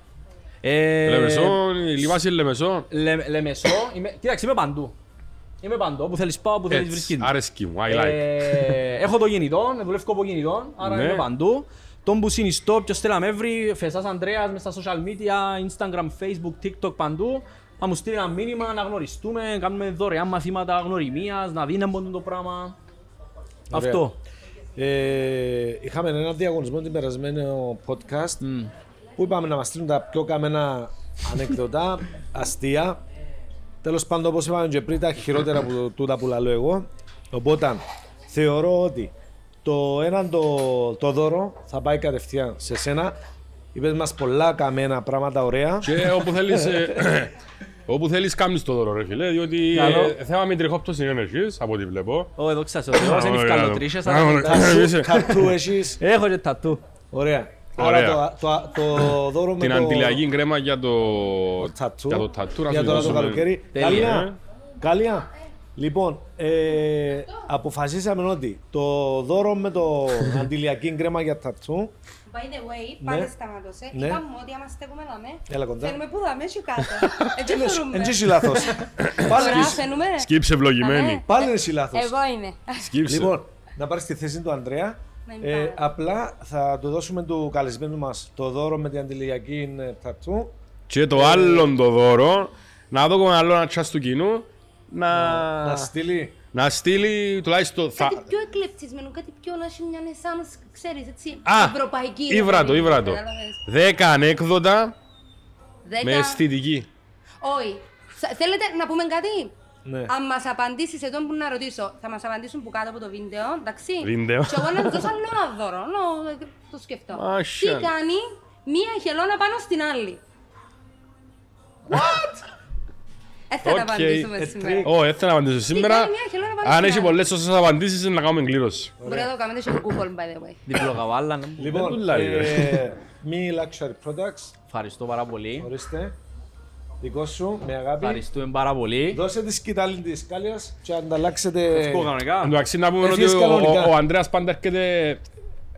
Ε, Λεμεσό, η Λιβάση Λεμεσό. Λε, Λεμεσό, είμαι, κοίταξε είμαι παντού. Είμαι παντού, όπου θέλεις πάω, όπου θέλεις Έτσι, βρίσκεις. αρέσκει μου, I like. Ε, έχω το κινητό, δουλεύω από κινητό, άρα Ναι. είμαι παντού. Τον που συνιστώ, ποιος θέλει να με βρει, Φεσάς Ανδρέας, μέσα στα social media, Instagram, Facebook, TikTok, παντού. Να μου στείλει ένα μήνυμα, να γνωριστούμε, κάνουμε δωρεάν μαθήματα γνωριμίας, να δίνει από το πράγμα. Αυτό. ε, είχαμε ένα διαγωνισμό την περασμένο podcast που είπαμε να μας στείλουν τα πιο καμένα ανεκδοτά, αστεία. Τέλος πάντων, όπως είπαμε και πριν, τα χειρότερα που τούτα που λαλώ εγώ. Οπότε, θεωρώ ότι το έναν το, το δώρο θα πάει κατευθείαν σε σένα. Είπες μας πολλά καμένα πράγματα ωραία. Και όπου θέλεις, ε, <coughs> όπου θέλεις κάνεις το δώρο ρε φίλε, διότι Καλό. ε, θέμα με τριχόπτωση ενέργειας, από ό,τι βλέπω. Ω, εδώ ξέρω, ο Θεός είναι Ωραία. ευκαλωτρίσες, Α, αλλά ωραία. μετά- Τατού- Είσαι. Τατού έχεις. Έχω και τατού. Ωραία. Ωραία. Άρα το, το, το δώρο με Την το... αντιλιακή κρέμα για το τατού. για το τατού να Για σου τώρα το δώσουμε. καλοκαίρι. Τέλεια, Καλία. Καλία. Λοιπόν, ε, αποφασίσαμε ότι το δώρο με το αντιλιακή κρέμα για τατσού. By the way, Ναι. πάλι σταματώσε. Ναι. Είπαμε ότι άμα στέκουμε δαμέ, Έλα κοντά. θέλουμε που δαμέ και κάτω. <laughs> Έτσι θεωρούμε. Εν είσαι λάθος. Πάλι, Τώρα φαίνουμε. Σκύψε ευλογημένη. Δαμέ. πάλι είσαι λάθος. Εγώ είμαι. Σκύψε. Λοιπόν, να πάρεις τη θέση του Ανδρέα. Να μην Ε, πάω. απλά θα του δώσουμε του καλεσμένου μας το δώρο με την αντιλιακή ε, τατσού. Και το άλλο το δώρο, να δω κομμένα άλλο ένα τσάς του κοινού, να... Να στείλει Να στείλει τουλάχιστον... Θα... Κάτι πιο εκλεπτισμένο, κάτι πιο να έχει μια εσάνς, ξέρεις, έτσι, Α, ευρωπαϊκή. ρε ήβρατο, παιδί μου, ήβρατο. κατάλαβες. Δέκα ανέκδοτα Δέκα- με αισθητική. Όχι. Σα- Θέλετε να πούμε κάτι; Ναι. Αν μας απαντήσεις εδώ που να ρωτήσω, θα μας απαντήσουν που κάτω από το βίντεο, εντάξει. Βίντεο. Και εγώ να τους δώσω άλλο <laughs> ένα δώρο, νο, το σκεφτώ. Μάσια. Τι κάνει μία χελώνα πάνω στην άλλη. What? Ε, θα τα Οκ. απαντήσουμε Ε, σήμερα. τρίκ. Ω, έτσι να απαντήσω σήμερα. κάνει μια χελώνα πάνω Αν στην έχει άλλη. πολλές σωστές απαντήσεις, να κάνουμε κλήρωση. Μπορεί να το κάνετε σε Google, by the way. <laughs> Διπλοκαβάλα. να μου. Λοιπόν, δουλεύει, ε, μη luxury products, Ευχαριστώ πάρα πολύ. ορίστε. Δικό σου, με αγάπη. Ευχαριστούμε πάρα πολύ. Δώσε τη σκητάλη της σκάλιας και ανταλλάξετε... Φεύγω κανονικά. Εντάξει, να πούμε ότι Έφυγες ο- κανονικά. ο- ο Ανδρέας πάντα έρχεται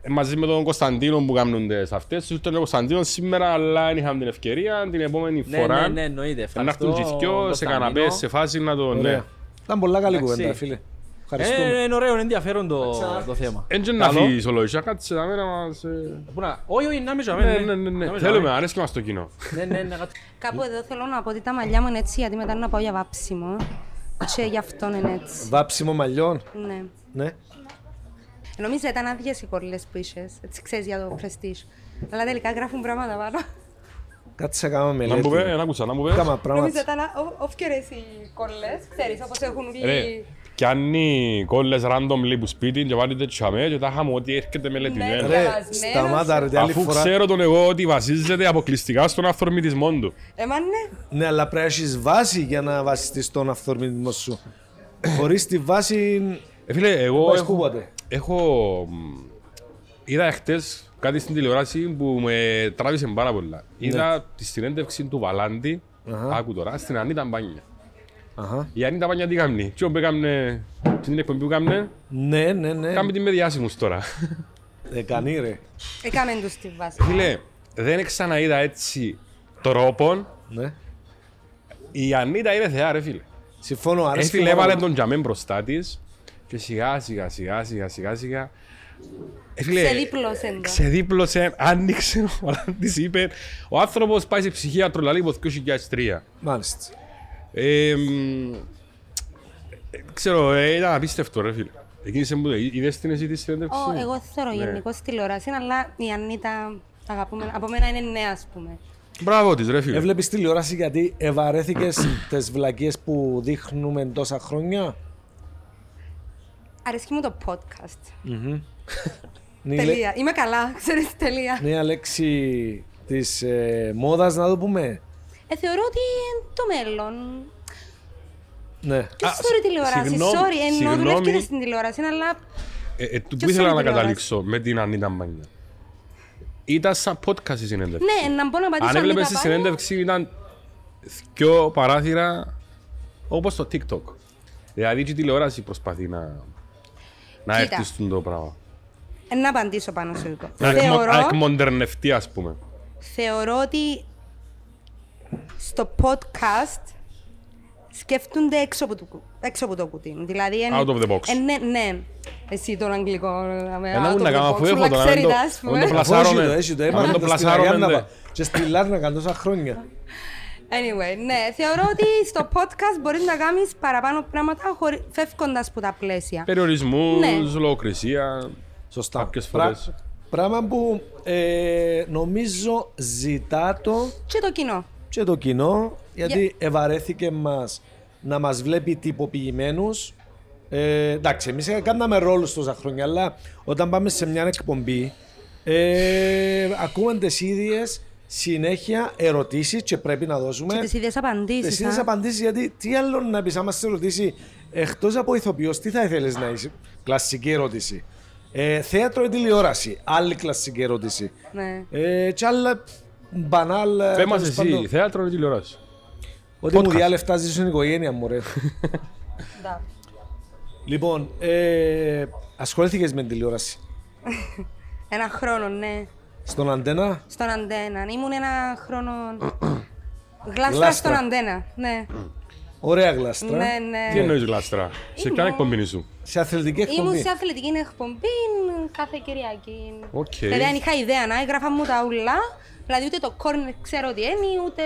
μαζί με τον Κωνσταντίνο που κάνουν τις αυτές. Ήρθε ο Κωνσταντίνος σήμερα, αλλά δεν είχαμε την ευκαιρία. Την επόμενη Ναι, φορά ναι, ναι, εννοείται. να έρθουν και Ευχαριστώ, οι δυο σε Κωνσταντίνο. καναπές, σε φάση να το... Ναι. Ωραία. Ήταν πολλά καλή Εντάξει. κουβέντα, φίλε. Ε, Ευχαριστούμε. είναι ωραίο, είναι ενδιαφέρον το, το θέμα. Έτσι να Καλό. φύγεις ο Λοϊσά, κάτσε να μέρα μας... ε. Πού να- Όχι, όχι, να μην ζω, Ναι, ναι, ναι, Να ναι. μην Θέλουμε, ζω, αρέσει μας το κοινό. Ναι, ναι, ναι, κάτω. Κάπου εδώ θέλω να πω ότι τα μαλλιά μου είναι έτσι, γιατί μετά να πάω για βάψιμο. Και γι' αυτό είναι έτσι. Βάψιμο μαλλιών. Ναι. Ναι. Νομίζω ήταν άδειες οι κόλλες που είχες, έτσι ξέρεις για το prestige. Αλλά τελικά γράφουν πράγματα πάνω. Κάτσε να κάνουμε Να μου πει, μελέτη. να ακούσα, να μου πει. Κάμα Νομίζω πράγματα. ήταν όφκερες οι κόλλες, ξέρεις, όπως έχουν Ρε, βγει. Πιάνει κόλλες randomly που σπίτι και βάλετε τσαμέ και τα είχαμε ότι έρχεται μελετημένο. Ναι. Ρε, διαβασμένος. σταμάτα ρε, άλλη Αφού φορά. ξέρω τον εγώ ότι βασίζεται αποκλειστικά στον αυθορμητισμό του. Έμα ναι. Ναι, αλλά πρέπει να έχεις βάση για να βασιστείς στον αυθορμητισμό σου. <coughs> Χωρίς τη βάση... Ε, φίλε, εγώ Πας έχω, κούποτε. έχω... μ, Είδα χτες κάτι στην τηλεόραση που με τράβησε πάρα πολλά. Είδα τη συνέντευξη του Βαλάντη, Αχα. άκου τώρα, στην Ανίτα Μπάνια. Αχα. Η Ανίτα Μπάνια τι κάνει, τι όπου έκαμνε, στην εκπομπή που έκαμνε, Ναι, ναι, ναι. κάνει την με διάσημους τώρα. Ε, κανεί ρε. Έκαμε τους τη βάση. Φίλε, δεν ξαναείδα έτσι τρόπον. Ναι. Η Ανίτα είναι θεά ρε φίλε. Συμφωνώ, αρέσει Έφυλε, και έβαλε μόνο. τον τζαμέ μπροστά της και σιγά σιγά σιγά σιγά σιγά σιγά Έφυλε, Ξεδίπλωσε το. ξεδίπλωσε, άνοιξε ο Βαλάντης είπε ο άνθρωπος πάει σε ψυχίατρο λαλή από 2003 Μάλιστα. Ε, μ, ε, ξέρω, ε, ήταν απίστευτο ρε φίλε Εκείνη σε μου το είδες την εσύ τη συνέντευξη Ω, εγώ θέλω Ναι. γενικώς τηλεόραση, αλλά η Ανίτα αγαπούμε. Από μένα είναι νέα, ας πούμε. Μπράβο της ρε φίλε Έβλεπες τηλεόραση γιατί ευαρέθηκες <clears throat> τις βλακίες που δείχνουμε τόσα χρόνια; Αρέσκει μου το podcast. <laughs> Είναι η λέ- Τελεία. Είμαι καλά, ξέρεις, τελεία. είναι η λέξη της ε, μόδας να το πούμε. Ε, θεωρώ ότι είναι το μέλλον. Ναι. Και Α, sorry τηλεόραση, συγγνώμη, sorry. Ενώ συγγνώμη. δουλεύει και στην τηλεόραση, αλλά ε, ε, του Και που ήθελα sorry, να τηλεόραση; καταλήξω με την Ανίτα Μάνια ήταν σαν podcast η συνέντευξη ναι, να μπορώ να πατήσω Αν έβλεπες Ανίτα τη πάνω. συνέντευξη ήταν δυο παράθυρα όπως το TikTok. Δηλαδή και η τηλεόραση προσπαθεί να, να Κοίτα. έρθει στον το πράγμα. Ε, Να απαντήσω πάνω σε αυτό. Να εκμο- να Θεωρώ, εκμοντερνευτεί ας πούμε. θεωρώ ότι στο podcast σκέφτονται έξω από το, κου- έξω από το κουτί. Δηλαδή, εν, Out of the box. εν- ναι, ναι. Εσύ τον αγγλικό. ε, Ένα out μου of να the κάνω box, αφού έχω όλα το να ξέρετε, μην το- ας πούμε. να μην το Αφού έχει πλασάρουμε. το, έχει το. Να Έμαθα μην το το στην πλασάρουμε, Αριάννα ναι. και στη Λάρνακα τόσα χρόνια. Anyway, ναι, θεωρώ ότι στο podcast μπορείς να κάνεις παραπάνω πράγματα χωρί, φεύγοντας από τα πλαίσια. Περιορισμούς, Ναι. λογοκρισία. Σωστά. Κάποιες Πρα- φορές. Πράγμα που ε, νομίζω ζητά το Και το κοινό. Και το κοινό, γιατί ευαρέθηκε μας να μας βλέπει τυποποιημένους. Ε, εντάξει, εμείς κάναμε ρόλους τόσα χρόνια, αλλά όταν πάμε σε μια εκπομπή, ε, ακούμε τις ίδιες συνέχεια ερωτήσεις και πρέπει να δώσουμε Και τις ίδιες τις απαντήσεις. ίδιες α. απαντήσεις, γιατί τι άλλο να πεις, άμα σε ρωτήσει, εκτός από ηθοποιός, τι θα ήθελες να είσαι, κλασική ερώτηση. Ε, θέατρο ή τηλεόραση, άλλη κλασική ερώτηση. Ναι. Ε, και άλλα μπανάλ. ε, Πες μας τέλος εσύ, πάντων. θέατρο ή τηλεόραση. Ότι μου podcast. διάλεφτα ζήσω στην οικογένεια μου, ρε. Ντα. λοιπόν, ε, ασχολήθηκες με τηλεόραση; <laughs> Ένα χρόνο, ναι. Στον αντένα, Στον αντένα. Ήμουν ένα χρόνο. <clears throat> Γλάστρα Γλάστρα. στον αντένα. Ναι. ωραία γλάστρα. Ναι, Τι ναι. εννοείς γλάστρα; Σε ποια εκπομπή σου; Σε αθλητική Ήμουν εκπομπή. σε αθλητική εκπομπή κάθε Κυριακή. Οκ. Δηλαδή, αν είχα ιδέα να έγραφα μου τα ούλα, δηλαδή ούτε το κόρνερ ξέρω τι είναι, ούτε.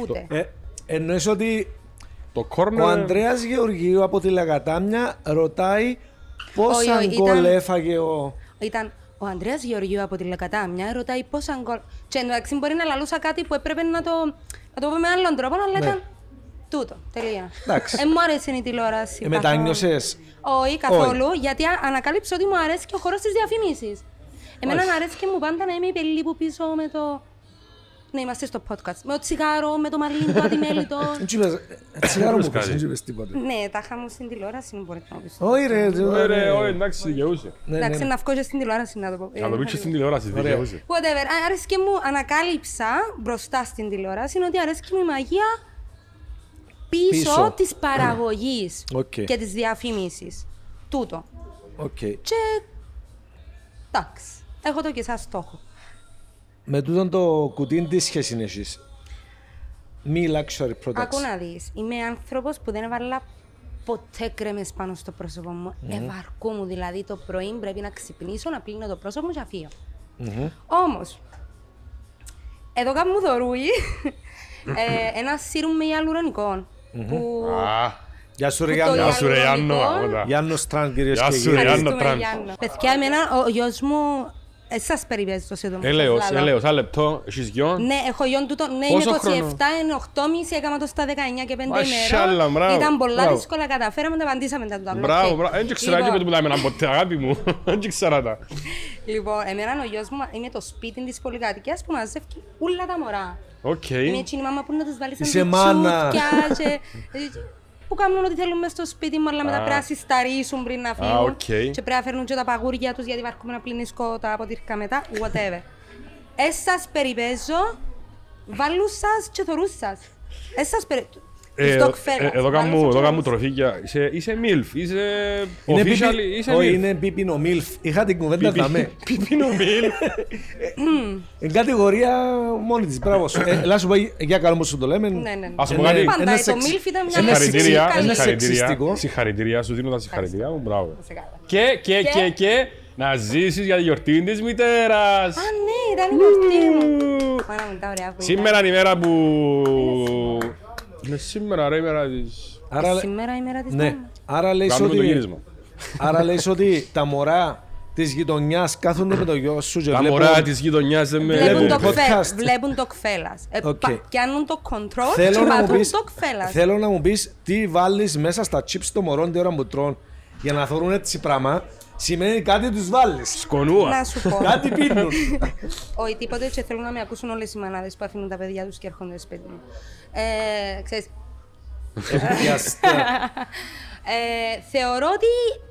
ούτε. Ε, εννοείς ότι Το κόρνερ... Ο Ανδρέας Γεωργίου από τη Λαγατάμια ρωτάει πόσα Όχι, όχι, γκολ ήταν- έφαγε ο... Ήταν ο Ανδρέας Γεωργίου από τη Λεκατάμια, ρωτάει πόσα γκολ. Και εντάξει, μπορεί να λαλούσα κάτι που έπρεπε να το, να το πω με άλλον τρόπο, αλλά Ναι. ήταν τούτο. Τελεία. Εντάξει. Ε, μου άρεσε η τηλεόραση. Ε, καθόλου. μετάνιωσες; Όχι, καθόλου, γιατί α- ανακάλυψα ότι μου αρέσει και ο χώρος της διαφήμιση. Εμένα Μάλιστα. αρέσει και μου πάντα να είμαι η πελίπου πίσω με το. Ναι, είμαστε στο podcast. Με το τσιγάρο, με το μαλλί το ατημέλητο. Δεν του είπες, «Ε, τσιγάρο μου πες, κάτι. δεν του είπες τίποτα. ναι, τα είχα μου στην τηλεόραση, μου μπορείτε να μου πεις. Όχι ρε, Ε, ρε, ρε. όχι, εντάξει, δικαιούσε. Ναι, ναι, Εντάξει, ναι. να βγω και στην τηλεόραση να το πω. Ε, Να το πεις και στην τηλεόραση, Ωραία. δικαιούσε. Whatever. Α, Άρεσε και μου, ανακάλυψα μπροστά στην τηλεόραση ότι αρέσει και μου η μαγεία πίσω, Πίσω. της παραγωγής <clears throat> Οκ. και της διαφήμισης. Τούτο. Οκ. Και εντάξει, έχω το και σαν στόχο. Με τούτον το κουτί τι σχέση έχεις. Μη luxury products. Ακού να δεις, είμαι άνθρωπος που δεν έβαλα ποτέ κρέμες πάνω στο πρόσωπο μου. Ευαρκούμουν, δηλαδή το πρωί πρέπει να ξυπνήσω, να πλύνω το πρόσωπο μου και να φύγω. Όμως, εδώ κάπου μου δωρούει ε, ένα σύρουμ με ιαλουρονικό. Που Α, Γεια σου ρε Που Γιάννο. το Γεια σου ρε Γιάννο. Ιαλουρονικό. αγώνα. Γιάννος Τραν κυρίες Γεια και σου, κύριοι. ρε. Γιάννο Ευχαριστούμε, Τραν. Γιάννο. Παιδιά, εμένα ο γιος μου, ε, σας περιπαίζω σε εδώ. Έλεος, σας λαλώ. έλεος, ένα λεπτό, έχεις γιον. Ναι, έχω γιον τούτο, ναι, Πόσο είναι 27, χρόνο; είναι 8,5, έκανα το στα 19 και 5 Μασχάλα, ημέρων. μπράβο, Ήταν πολλά μπράβο. δύσκολα, καταφέραμε, τα απαντήσαμε τα τούτα. Μπράβο, Οκ. μπράβο. Δεν ξέρω Λοιπόν, και που μιλάμε έναν ποτέ, αγάπη μου. <laughs> Δεν ξέρω τα. Λοιπόν, εμένα ο γιος μου είναι το σπίτι της πολυκατοικίας που μαζεύει όλα τα μωρά. Οκ. Είναι έτσι η μάμα που να τους βάλει σαν Είσαι μάνα. και... <laughs> που κάνουν ό,τι θέλουν μες στο σπίτι μου, αλλά μετά Α. πρέπει να συσταρίσουν πριν να φύγουν. οκ. Και πρέπει να φέρνουν και τα παγούρια τους γιατί βαρκούμε να πλυνίσκω τα ποτήρκα μετά, whatever. Ε, σας περιπέζω, βάλου σας και θωρούς σας. Ε, σας περι... Ε, Τους ε, dog fellas, Εδώ βάλου κάνουμε σας εδώ και κάνουμε θωρούς. τροφίκια. Είσαι- Είσαι MILF, είσαι Είναι officially, πίπι- είσαι Όχι, MILF. είναι πίπινο μίλφ. Είχα την κουβέντα δαμέ. Πιπίνο MILF. Είναι κατηγορία μόνη της. Μπράβο σου. Ε, Ελά σου πω για καλό μου σου το λέμε. Ναι, ναι, ναι. Ας σου πω Είναι- κάτι. Πάντα ένα το σεξ- MILF ήταν μια ένα λέξη Συγχαρητήρια, καλή. είναι συγχαρητήρια, σεξιστικό. συγχαρητήρια, σου δίνω τα συγχαρητήρια μου, μπράβο. Σε καλά. Και, και, Και- και, και, να ζήσεις για τη γιορτή της μητέρας. Α, ναι, ήταν η γιορτή μου. Πάρα μου, τα ωραία που ήταν. Σήμερα είναι η μέρα που... Είναι σήμερα ρε η μέρα της... Άρα, Σήμερα η μέρα της ναι. μάμας. Άρα λέει Κάνουμε το ότι, γύρισμα. άρα λες ότι τα μωρά της γειτονιάς κάθονται με το γιο σου και Τα βλέπουν- μωρά της γειτονιάς δεν με... Βλέπουν το, podcast. κφέ, βλέπουν το κφέλας. Ε, Οκ. πα- Πιάνουν το control Θέλω και να, μου πατούν πεις, το κφέλας. θέλω να μου πεις τι βάλεις μέσα στα chips των μωρών την ώρα που τρώνε για να θωρούν έτσι πράγμα. Σημαίνει κάτι τους βάλεις. Σκονούα. Να σου πω. κάτι πίνουν. <laughs> Όχι, τίποτε και θέλω να με ακούσουν όλες οι μανάδες που αφήνουν τα παιδιά τους και έρχονται στο σπίτι μου. Ε, ξέρεις, Βιαστά. <laughs> ε, θεωρώ ότι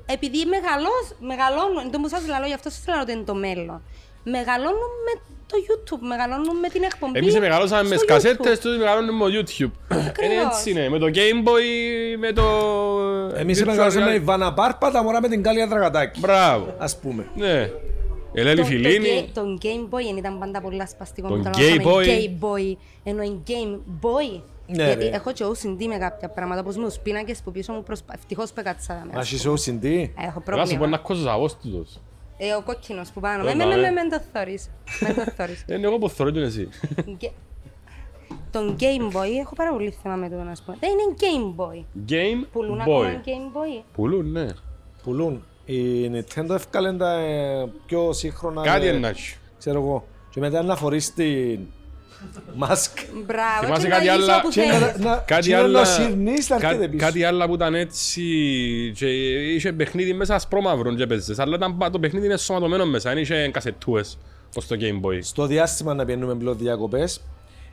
επειδή μεγαλώς, μεγαλώνουν, το που σας λέω, γι' αυτό σας λέω ότι είναι το μέλλον. Μεγαλώνουν με το YouTube, μεγαλώνουν με την εκπομπή Εμείς μεγαλώσαμε με στο σκασέτες, YouTube. τους μεγαλώνουμε με το YouTube. Είναι Ακριβώς. έτσι είναι, με το Game Boy, με το... Εμείς virtual μεγαλώσαμε με reality. Ιβάνα Πάρπα, τα μωρά με την Κάλια Δραγατάκη. Μπράβο. Ας πούμε. Ναι. Ελένη Το- το Φιλίνη. γκέι- Το Game Boy ήταν πάντα πολύ σπαστικό. Τον που το Gay λέγαμε Boy. Gay Boy, ενώ είναι Game Boy. Ναι, Γιατί ρε. έχω και OCD με κάποια πράγματα, όπως με τους πίνακες που πίσω μου προσπα... Ευτυχώς που έκατσα με. Ας είσαι ο Σιντή. Έχω Να σου πω πρόβλημα. ένα κοζαβός τούτος. Ε, ο κόκκινος που πάνω. Ε, Με, με, με, ναι. με, με το θωρείς. Με το θωρείς. Είναι εγώ που θωρώ και εσύ. Γκε- Τον Game Boy έχω πάρα πολύ θέμα με το να σου πω. Δεν είναι Game Boy. Game Πουλούν ακόμα Boy. Game Boy; Πουλούν, ναι. Πουλούν. Η Nintendo έφκαλε τα ε, πιο σύγχρονα... Κάτι ε, είναι να έχει. Ξέρω εγώ. Και μετά να φορείς την μάσκ. Μπράβο. Θυμάσαι και κάτι να ζήσω άλλο- όπου Και θέλεις. να- να- Κάτι και να άλλα, συρνείς, θα έρχεται κά- πίσω. κάτι άλλα που ήταν έτσι και είχε παιχνίδι μέσα ασπρόμαυρο και παίζες, αλλά ήταν, πα- το παιχνίδι είναι σωματωμένο μέσα, δεν είχε κασετούες ως το Game Boy. Στο διάστημα να πιένουμε πλέον διακοπές.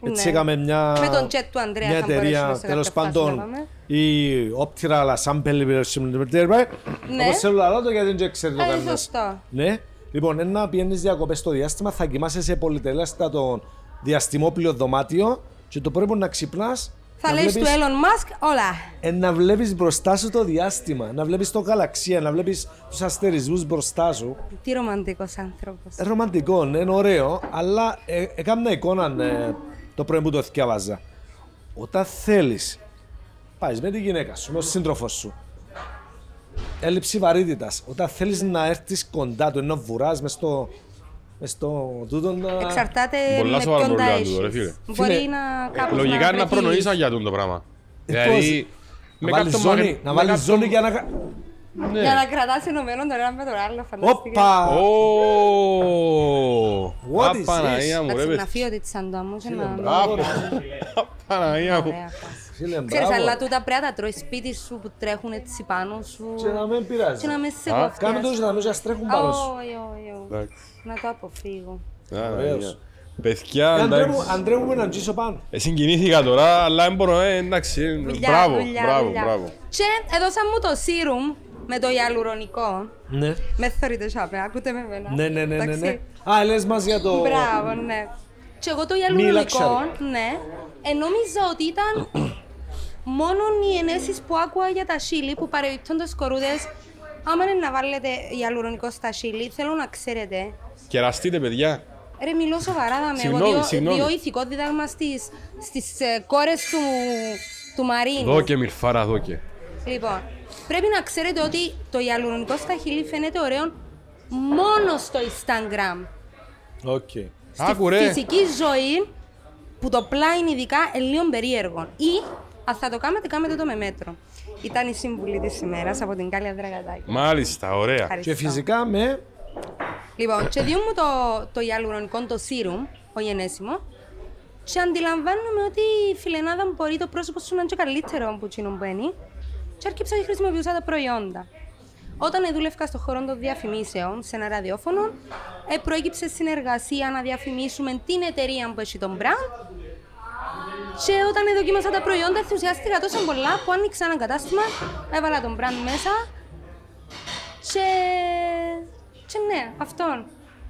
Έτσι Ναι. έκαμε μια, Με τον jet του Ανδρέα μια θα μπορέσουμε εταιρεία, σε τέλος κάποια φάση να πάντων, πάμε. η Optira, αλλά σαν πέλη Ναι. όπως θέλω να λέω το γιατί δεν ξέρει το Ε, κανένας. σωστό. Ναι. Λοιπόν, ένα πιένεις διακοπές στο διάστημα, θα κοιμάσαι σε πολυτελέστατο διαστημόπλιο δωμάτιο και το πρέπει να ξυπνάς Θα να λες του βλέπεις- Elon Musk όλα. ε, να βλέπεις μπροστά σου το διάστημα, να βλέπεις το γαλαξία, να βλέπεις τους αστερισμούς μπροστά σου. Τι ρομαντικός άνθρωπος. Ε, ρομαντικό, ναι, είναι ωραίο, αλλά ε, έκανα εικόνα ε, το πρωί που το θυκιάβαζα. Όταν θέλεις, πάεις με τη γυναίκα σου, με τον σύντροφο σου, έλλειψη βαρύτητας, όταν θέλεις να έρθεις κοντά του, ενώ βουράς μες στο, μες στο τούτο να... Εξαρτάται Πολλά με σοβαρό ποιον τα πρόβλημα τούτο, ρε έχεις. φίλε. Μπορεί Φίλε, να κάπως Λογικά να είναι να βρεθείς. προνοήσα για τον το πράγμα. Δηλαδή, Να με βάλεις κάποιον ζώνη, μαγνη- να με βάλεις κάποιον- ζώνη για να... κα- Ναι. Για να κρατάς ενωμένο τον ένα με τον άλλο, φανταστείτε. Όπα! Ω, What is Απαναία μου, ρε Εντάξει, να παιδί. φύγω τη σαν το μου και να... Μπράβο. Απαναία μου. Ωραία φάση. Φίλε, Ξέρεις, μπράβο. αλλά τούτα πρέπει να τα τρώεις σπίτι σου που τρέχουν έτσι πάνω σου Και να μην πειράζει. και να με σε Α, Κάμε τους να μην σας τρέχουν πάνω σου. Όχι, όχι, όχι. Εντάξει. Να το αποφύγω. Απαναία. Παιδιά, Ε, Αντρέ μου- εντάξει. Αντρέ μου να τζίσω πάνω. Ε, Συγκινήθηκα τώρα, αλλά δεν μπορώ, ε, εντάξει. ε, Δουλειά, Μπράβο, δουλειά, μπράβο, δουλειά. μπράβο. Και έδωσαν μου το serum με το ιαλουρονικό. Ναι. Με θωρείτε σάπε, ακούτε με εμένα; Ναι, ναι, ναι, ναι, Εντάξει. ναι. Α, λες μας για το... Μπράβο, ναι. Και εγώ το Μη ιαλουρονικό, luxury. ναι, ε, νόμιζα ότι ήταν μόνο οι ενέσεις που άκουγα για τα σίλι που παρεμπιπτόντως κορούδες. Άμα είναι να βάλετε ιαλουρονικό στα σίλι, θέλω να ξέρετε. Κεραστείτε, παιδιά. Ρε, μιλώ σοβαρά δάμε. Εγώ Συγγνώμη, δίω, συγγνώμη. δίω ηθικό δίδαγμα στις, στις ε, κόρες του, του Μαρίνου. Δώκε, μιλφάρα, δώκε. Λοιπόν, πρέπει να ξέρετε ότι το ιαλουρονικό στα χείλη φαίνεται ωραίο μόνο στο Instagram. OK. Άκου, ρε. Στη φυσική ζωή, που το πλάι ειδικά, είναι λίγο περίεργο. Ή, αν θα το κάνετε, κάνετε το με μέτρο. Ήταν η συμβουλή της ημέρας από την Κάλια Δραγατάκη. Μάλιστα, ωραία. Ευχαριστώ. Και φυσικά με... Λοιπόν, και διούν μου το, το ιαλουρονικό, το serum, ο γενέσιμο, και αντιλαμβάνομαι ότι η φιλενάδα μου μπορεί το πρόσωπο σου να είναι και καλύτερο από εκείνο που είναι, και άρχισα και χρησιμοποιούσα τα προϊόντα. Όταν δούλευκα στον χώρο των διαφημίσεων σε ένα ραδιόφωνο, ε, προέκυψε συνεργασία να διαφημίσουμε την εταιρεία που έχει τον brand. Και όταν δοκίμασα τα προϊόντα, ενθουσιάστηκα τόσο πολλά που άνοιξα ένα κατάστημα, έβαλα τον brand μέσα. Και. Και ναι, αυτόν.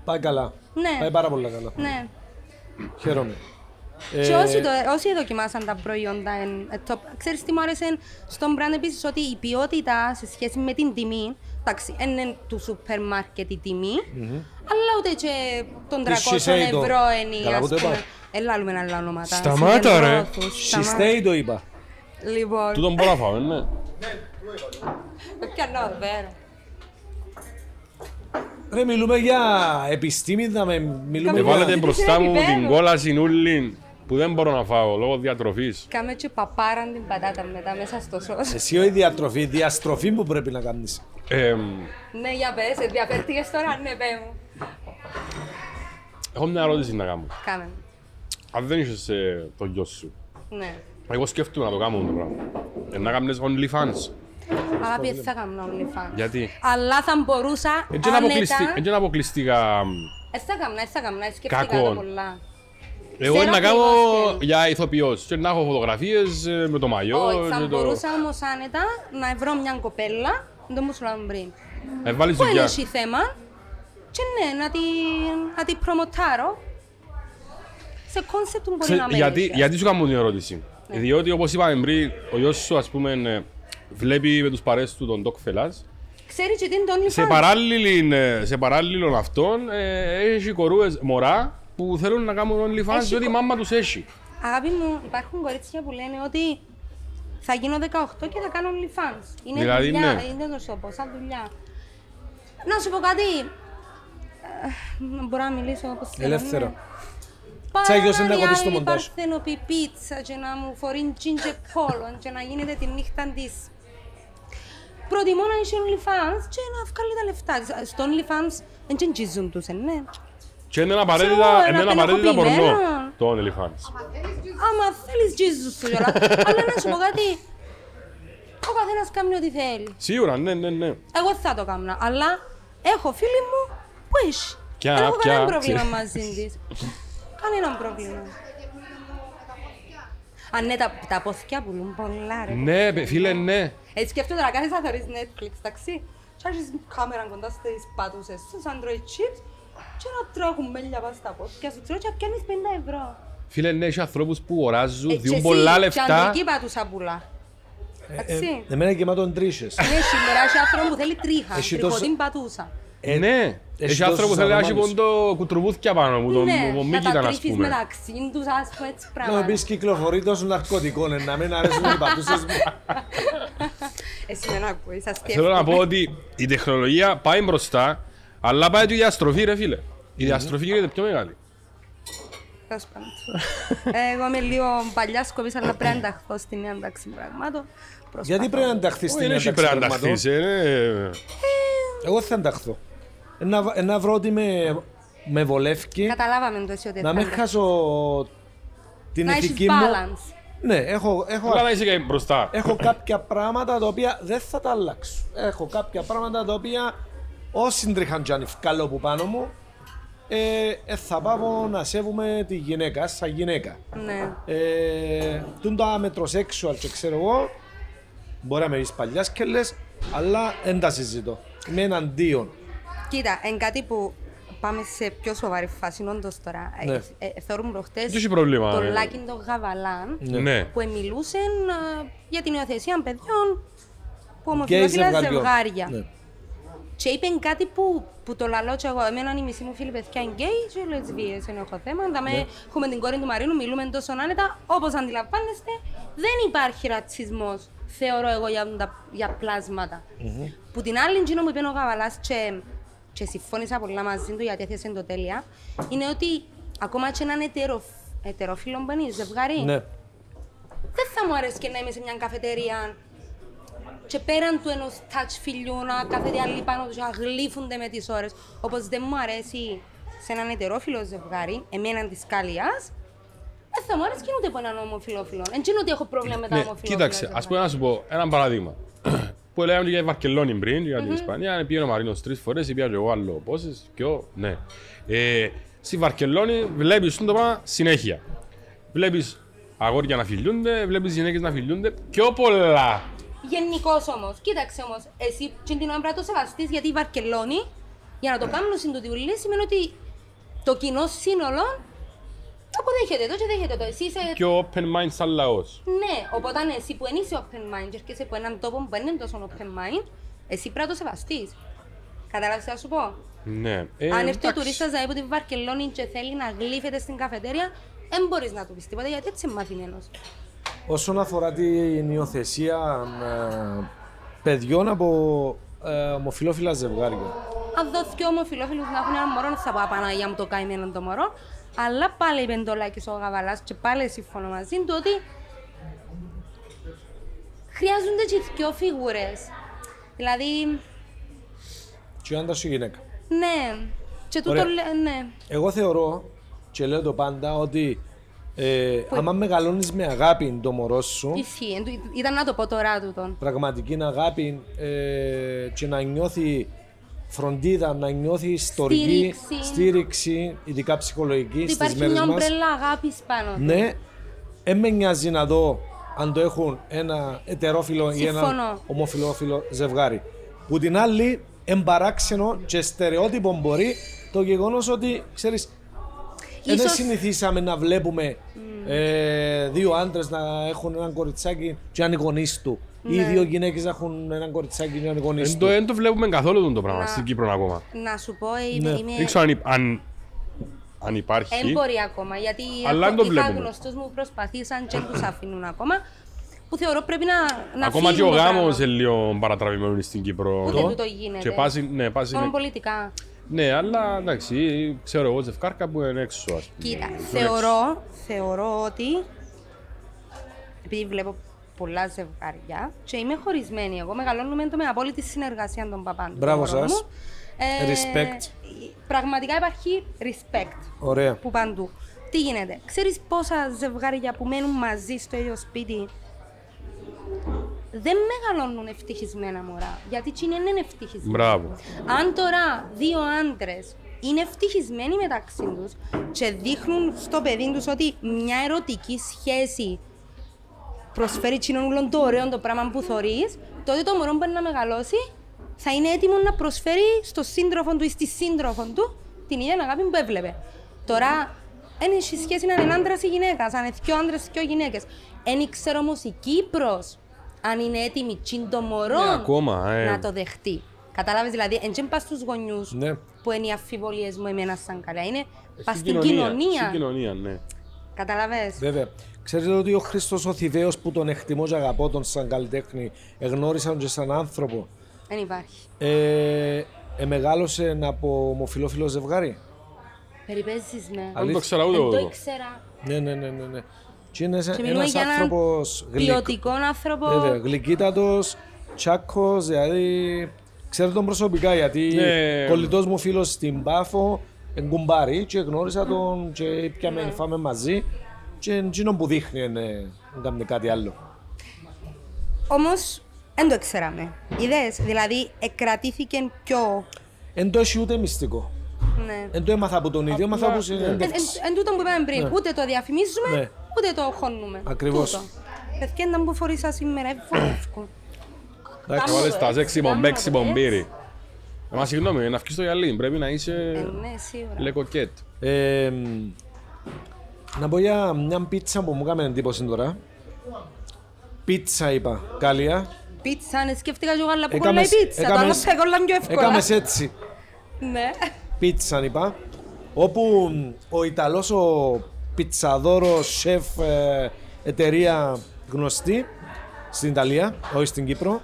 Πάει καλά. Ναι. Πάει πάρα πολύ καλά. Ναι. Χαίρομαι. Και Ε, όσοι, το, όσοι δοκιμάσαν τα προϊόντα, εν, ε, top. ξέρεις τι μου άρεσε στον brand επίσης, ότι η ποιότητα σε σχέση με την τιμή, εντάξει, δεν είναι του σούπερ μάρκετ η τιμη αλλά ούτε και των 300 Της Shiseido. ευρώ είναι, Καλά, ας που το πούμε. είπα. Ελάλουμε άλλα ονόματα. Σταμάτα, ρε. συγκεντρώθους, σταμάτα. Συστέει το είπα. Λοιπόν, Τούτον μπορώ να φάω, ναι. πιανό, βέρα. Ρε, μιλούμε για επιστήμη, θα με μιλούμε Με Καμία- για... βάλετε Γιατί μπροστά είναι μου επίπεδο. την κόλαση νουλή που δεν μπορώ να φάω λόγω διατροφής. Κάμε και παπάραν την πατάτα μετά μέσα στο σως. Εσύ όχι διατροφή, διαστροφή που πρέπει να κάνεις. Ε, Ναι, για πες, ενδιαφέρθηκες τώρα, ναι, πέ μου. έχω μια ερώτηση να κάνω. Κάμε. Αν δεν είσαι ε, το γιο σου, Ναι. εγώ σκέφτομαι να το κάνω το πράγμα. Ε, να κάνεις OnlyFans. Αγάπη, δεν θα κάνω OnlyFans. Γιατί; Αλλά θα μπορούσα Έτσι είναι αποκλειστή- άνετα... έτσι είναι αποκλειστικά... μ, Έτσι θα κάνω, έτσι θα κάνω, σκέφτηκα Κακόν. το πολλά. Εγώ Ξέρω να κάνω ακριβώς τι είναι. για ηθοποιός και να έχω φωτογραφίες ε, με το μαγιό. Όχι, θα και το- μπορούσα όμως άνετα να βρω μια κοπέλα, δεν το μου σου λέω πριν, Ε, βάλεις που είναι δουλειά. έχει θέμα και ναι, να την, να την προμοτάρω σε concept που μπορεί Ξέ- να με γιατί, έχει. γιατί σου κάνω την ερώτηση. Ναι. Διότι όπως είπαμε πριν, ο γιος σου ας πούμε ε, βλέπει με τους παρέες του τον Doc Fellas. Ξέρει και τι είναι το Σε, OnlyFans. παράλληλη, ε, σε παράλληλον αυτόν ε, έχει κορούες μωρά που θέλουν να κάνουν OnlyFans Έχει διότι η κο- μάμα τους έχει. Αγάπη μου, υπάρχουν κορίτσια που λένε ότι θα γίνω 18 και θα κάνω OnlyFans. Είναι Δηλαδή, δουλειά, ναι. είναι το σώπο, σαν δουλειά. Να σου πω κάτι. Ε, μπορώ να μιλήσω όπως θέλω. Ελεύθερο. ναι. Παρά Τσάγιος είναι να να κοπείς το είναι μοντάζ. παρθενοπή πίτσα και να μου φορεί ginger πόλο και να γίνεται τη νύχτα της. Προτιμώ να έχει OnlyFans και να βγάλει τα λεφτά της. Στο OnlyFans δεν τζεντζίζουν τους, ε, ναι. Και είναι Ξέρω, απαραίτητα, ένα είναι απαραίτητα πορνό πενοχοποιημένο. το OnlyFans. Άμα θέλεις τζίζους σου κιόλας. Αλλά να σου πω κάτι. Ο καθένας κάνει ό,τι θέλει. Σίγουρα, ναι, ναι, ναι. Εγώ θα το κάνω. Αλλά έχω φίλη μου που έχει. Ποια, Δεν έχω ποια, κανένα πρόβλημα ξέρει. μαζί της. Κανένα πρόβλημα. Αν ναι, τα, τα πόθηκια πουλούν πολλά ρε. Ναι, παι- φίλε, ναι. Έτσι σκέφτομαι να κάνεις να θωρείς Netflix, εντάξει. Και έχεις κάμερα κοντά στις πατούσες, στους Android chips και να τρέχουν μέλια πάνω στα πόθηκια σου, ξέρω, και να πιάνεις 50 ευρώ. Φίλε, ναι, έχει ανθρώπους που οράζουν, Ε, και διούν εσύ, πολλά και λεφτά. αντρική πατούσα πουλά. Εντάξει. Εμένα είναι γεμάτον τρίχες. Ναι, σήμερα έχει άνθρωπο που θέλει τρίχα, Έχει τριχωτή τόσο- πατούσα. Ε, Ναι, έχει έχει άνθρωπο που τόσους θέλει να έχει ανομάλους. πόντο κουτρουβούθια πάνω μου, τον Ναι, τον να Μίκηταν τα ας τρίφεις πούμε. μεταξύ τους, ας πούμε, έτσι Να πράγματα. με πεις κυκλοφορεί τόσο ναρκωτικό, ναι, να μην αρέσουν οι πατούσες μου. <laughs> Εσύ δεν ακούεις, σας Θέλω να σκέφτομαι. πω ότι η τεχνολογία πάει μπροστά, αλλά πάει και η διαστροφή ρε φίλε. Η διαστροφή γίνεται πιο μεγάλη. Τέλος πάντων. Εγώ είμαι λίγο παλιά σκοπής, αλλά πρέπει να ενταχθώ στη νέα τάξη πραγμάτων. Προσπαθώ. Γιατί πρέπει να ενταχθείς στην Δεν έχει ένταξη πρέπει να πραγμάτων; ανταχθείς, ε, Εγώ θα ενταχθώ. Να, να βρω ότι με, με βολεύει, Καταλάβαμε το εσύ ότι να θα μην ενταχθώ. χάσω την Να έχεις ηθική μου. balance. Ναι, έχω, έχω, Αλλά να είσαι και μπροστά. έχω κάποια πράγματα τα οποία δεν θα τα αλλάξω. Έχω κάποια πράγματα τα οποία όσοι τριχαντζάνι βγάλω από πάνω μου, ε, ε, θα πάω να σέβομαι τη γυναίκα σαν γυναίκα. Ναι. Ε, τούν το αμετροσέξουαλ και ξέρω εγώ, μπορεί να με δεις παλιά σκελές, αλλά δεν τα συζητώ. Είμαι εναντίον. Κοίτα, είναι κάτι που πάμε σε πιο σοβαρή φάση, όντως τώρα. Ναι. Ε, ε, θεωρούμε προχτές Δεν έχει πρόβλημα, τον ε; Λάκιν τον Γαβαλάν Ναι. που μιλούσε για την υιοθεσία παιδιών που Γκέι ομοφυλόφιλα ζευγαριών. ζευγάρια. Ναι. Και είπε κάτι που, που το λαλώ και εγώ. Εμένα η μισή μου φίλη παιδιά είναι γκέι και λεσβίες, δεν έχω θέμα. Δαμε, Ναι. Έχουμε την κόρη του Μαρίνου, μιλούμε τόσο άνετα. Όπως αντιλαμβάνεστε, δεν υπάρχει ρατσισμός, θεωρώ εγώ, για, τα, για πλάσματα. Που την άλλη, εκείνο που είπε ο Γαβαλάς και, και συμφώνησα πολλά μαζί του γιατί έθεσε το τέλεια, είναι ότι ακόμα και έναν ετερο, ετερόφιλο που είναι ζευγάρι, Ναι. δεν θα μου αρέσει και να είμαι σε μια καφετέρια και πέραν του ενός touch φιλιού να κάθεται άλλοι πάνω τους και να γλύφονται με τις ώρες. Όπως δεν μου αρέσει σε έναν ετερόφιλο ζευγάρι, εμένα της κάλιας, δεν θα μου αρέσει και ούτε από έναν ομοφιλόφιλο. Δεν είναι ότι έχω πρόβλημα με τα Ναι, ομοφιλόφιλα. κοίταξε, ας πούμε να σου πω ένα παράδειγμα. Που λέγαμε και για τη Βαρκελόνη πριν, για την Ισπανία, πήγαινε ο Μαρίνος τρεις φορές, πήγα και εγώ άλλο πόσες, πιο, ναι. Ε, στη Βαρκελόνη βλέπεις το πράγμα συνέχεια. Βλέπεις αγόρια να φιλιούνται, βλέπεις γυναίκες να φιλιούνται, πιο πολλά. Γενικώς όμως, κοίταξε όμως, εσύ την την ώρα πρέπει να το σεβαστείς γιατί η Βαρκελόνη, για να το κάνουν συντοτιουλή, σημαίνει ότι το κοινό σύνολο αποδέχεται το και δέχεται το. Εσύ είσαι Πιο open mind σαν λαός. Ναι, οπότε αν εσύ που δεν είσαι open mind και έρχεσαι από έναν τόπο που δεν είναι τόσο open mind, εσύ πρέπει να το σεβαστείς. Κατάλαβες τι θα σου πω; Ναι. Ε, αν έρθει ο εντάξει. τουρίστας να από τη Βαρκελόνη και θέλει να γλύφεται στην καφετέρια, δεν μπορείς να του πεις τίποτα γιατί έτσι είναι μαθημένος. Όσον αφορά την υιοθεσία ε, παιδιών από ε, ομοφυλόφιλα ζευγάρια. Αν δω δυο ομοφυλόφιλους να έχουν ένα μωρό, δεν θα πω Παναγία μου το καημένο το μωρό. Αλλά πάλι είπε το Λάκης ο Γαβαλάς και πάλι συμφωνώ μαζί του ότι χρειάζονται και δυο φίγουρες. Δηλαδή, Και άντρα σου γυναίκα. ναι, και τούτο Ωραία. λέ- ναι. Εγώ θεωρώ και λέω το πάντα ότι ε, άμα μεγαλώνεις με αγάπη το μωρό σου, Ισχύει. Εν τω- Ήταν να το πω τώρα τούτον. πραγματική αγάπη ε, και να νιώθει φροντίδα, να νιώθει στοργή, Στήριξη. στήριξη, ειδικά ψυχολογική Ότι στις υπάρχει μέρες μια μας. ομπρέλα αγάπης πάνω. του. Ναι, δεν με νοιάζει να δω αν το έχουν ένα ετερόφιλο ή ένα Συμφωνώ. ομοφιλόφιλο ζευγάρι. Που την άλλη, εμπαράξενο και στερεότυπο μπορεί το γεγονός ότι ξέρεις. Δεν Ίσως- συνηθίσαμε να βλέπουμε ε, δύο άντρες να έχουν έναν κοριτσάκι και έναν γονείς του. Ή Ναι. δύο γυναίκες να έχουν έναν κοριτσάκι και έναν γονείς Δεν του. το, δεν το βλέπουμε καθόλου το πράγμα Να. στην Κύπρο ακόμα. Να σου πω, είμαι. Ναι. είμαι... Δεν ξέρω αν, υ- αν, αν υπάρχει. Δεν μπορεί ακόμα, γιατί Αλλά έχω- δεν το είχα βλέπουμε. γνωστούς μου που προσπαθήσαν και τους αφήνουν ακόμα, που θεωρώ πρέπει να, να Ακόμα και φύγουν ο το γάμος πράγμα. είναι λίγο παρατραβημένος στην Κύπρο. Ούτε τούτο γίνεται. Και πάση, ναι, πάση Μόνο είναι- πολιτικά. Ναι, αλλά εντάξει, ξέρω εγώ ζευκάρκα που είναι έξω. Ας πούμε. Κοίτα, Είναι θεωρώ, θεωρώ ότι επειδή βλέπω πολλά ζευγάρια και είμαι χωρισμένη εγώ, μεγαλώνουμε το με απόλυτη συνεργασία των παπάντων. Μπράβο του μωρού σας. μου. Ε, Respect. Πραγματικά υπάρχει respect Ωραία. που παντού. Τι γίνεται, ξέρεις πόσα ζευγάρια που μένουν μαζί στο ίδιο σπίτι δεν μεγαλώνουν ευτυχισμένα μωρά, γιατί τι είναι είναι ευτυχισμένα. Μπράβο. Αν τώρα δύο άντρες είναι ευτυχισμένοι μεταξύ τους και δείχνουν στο παιδί τους ότι μια ερωτική σχέση προσφέρει εκείνον όλο το ωραίο το πράγμα που θωρείς, τότε το μωρό μπορεί να μεγαλώσει, θα είναι έτοιμο να προσφέρει στο σύντροφο του ή στη σύντροφο του την ίδια αγάπη που έβλεπε. Τώρα, δεν έχει σχέση να είναι άντρα ή γυναίκα, αν είναι δύο άντρες ή δύο γυναίκες. Δεν ξέρω όμως η Κύπρος αν είναι έτοιμη τσιν το μωρό Ναι, ακόμα, ε. να το δεχτεί. Κατάλαβες δηλαδή, δεν πας στους γονιούς Ναι. που είναι οι αμφιβολίες μου εμένα σαν καλά. Είναι πας στην Στην κοινωνία. κοινωνία, ναι. Κατάλαβες. Βέβαια. Ξέρετε ότι ο Χριστός ο Θηβαίος που τον εκτιμώ και αγαπώ τον σαν καλλιτέχνη, εγνώρισαν και σαν άνθρωπο, Δεν υπάρχει. ε, ε, μεγάλωσε από ομοφιλόφιλο ζευγάρι. Περιπέζεις με. Δεν το ξέρα ούτε Δεν το εγώ. ήξερα. Ναι, ναι, ναι, ναι. ναι. Και είναι Και μιλούμε ένας για έναν άνθρωπος γλυκ... ποιοτικό άνθρωπο. Βέβαια, γλυκύτατος, τσάκος, δηλαδή... Ξέρω τον προσωπικά γιατί Ναι. κολλητός μου φίλος στην Πάφο εγκουμπάρει και γνώρισα τον και πιάμε Ναι. φάμε μαζί και εκείνο που δείχνει είναι να κάνει κάτι άλλο. Όμως, δεν το ξέραμε. Είδες, δηλαδή, εκρατήθηκε πιο... Εν το έχει ούτε μυστικό. Ναι. Εν το έμαθα από τον ίδιο, έμαθα από Εν, εν, συνέντευξη. εν τούτο που είπαμε πριν, Ναι. ούτε το διαφημίζουμε, Ναι. ούτε το χώνουμε. Ακριβώς. Τούτο. Παιδιά, να μου φορήσα σήμερα, ευκολεύκο. Εντάξει. Έβαλες τα σεξι μπομπέξι Κάνουμε μπομπύρι. Ε, Μα συγγνώμη, να βγεις στο γυαλί, πρέπει να είσαι Ναι, σίγουρα. λεκοκέτ. Ε, να πω για μια πίτσα που μου έκανε εντύπωση τώρα. Πίτσα είπα, κάλια. Πίτσα, ναι, σκέφτηκα και εγώ, αλλά που Έκαμες- κολλάει πίτσα. Το άλλο έκαμες- θα κολλάνε πιο εύκολα. Έκαμες έτσι. Ναι. Πίτσα είπα. Όπου ο Ιταλός ο πιτσαδόρος σεφ ε, εταιρεία γνωστή στην Ιταλία, όχι στην Κύπρο,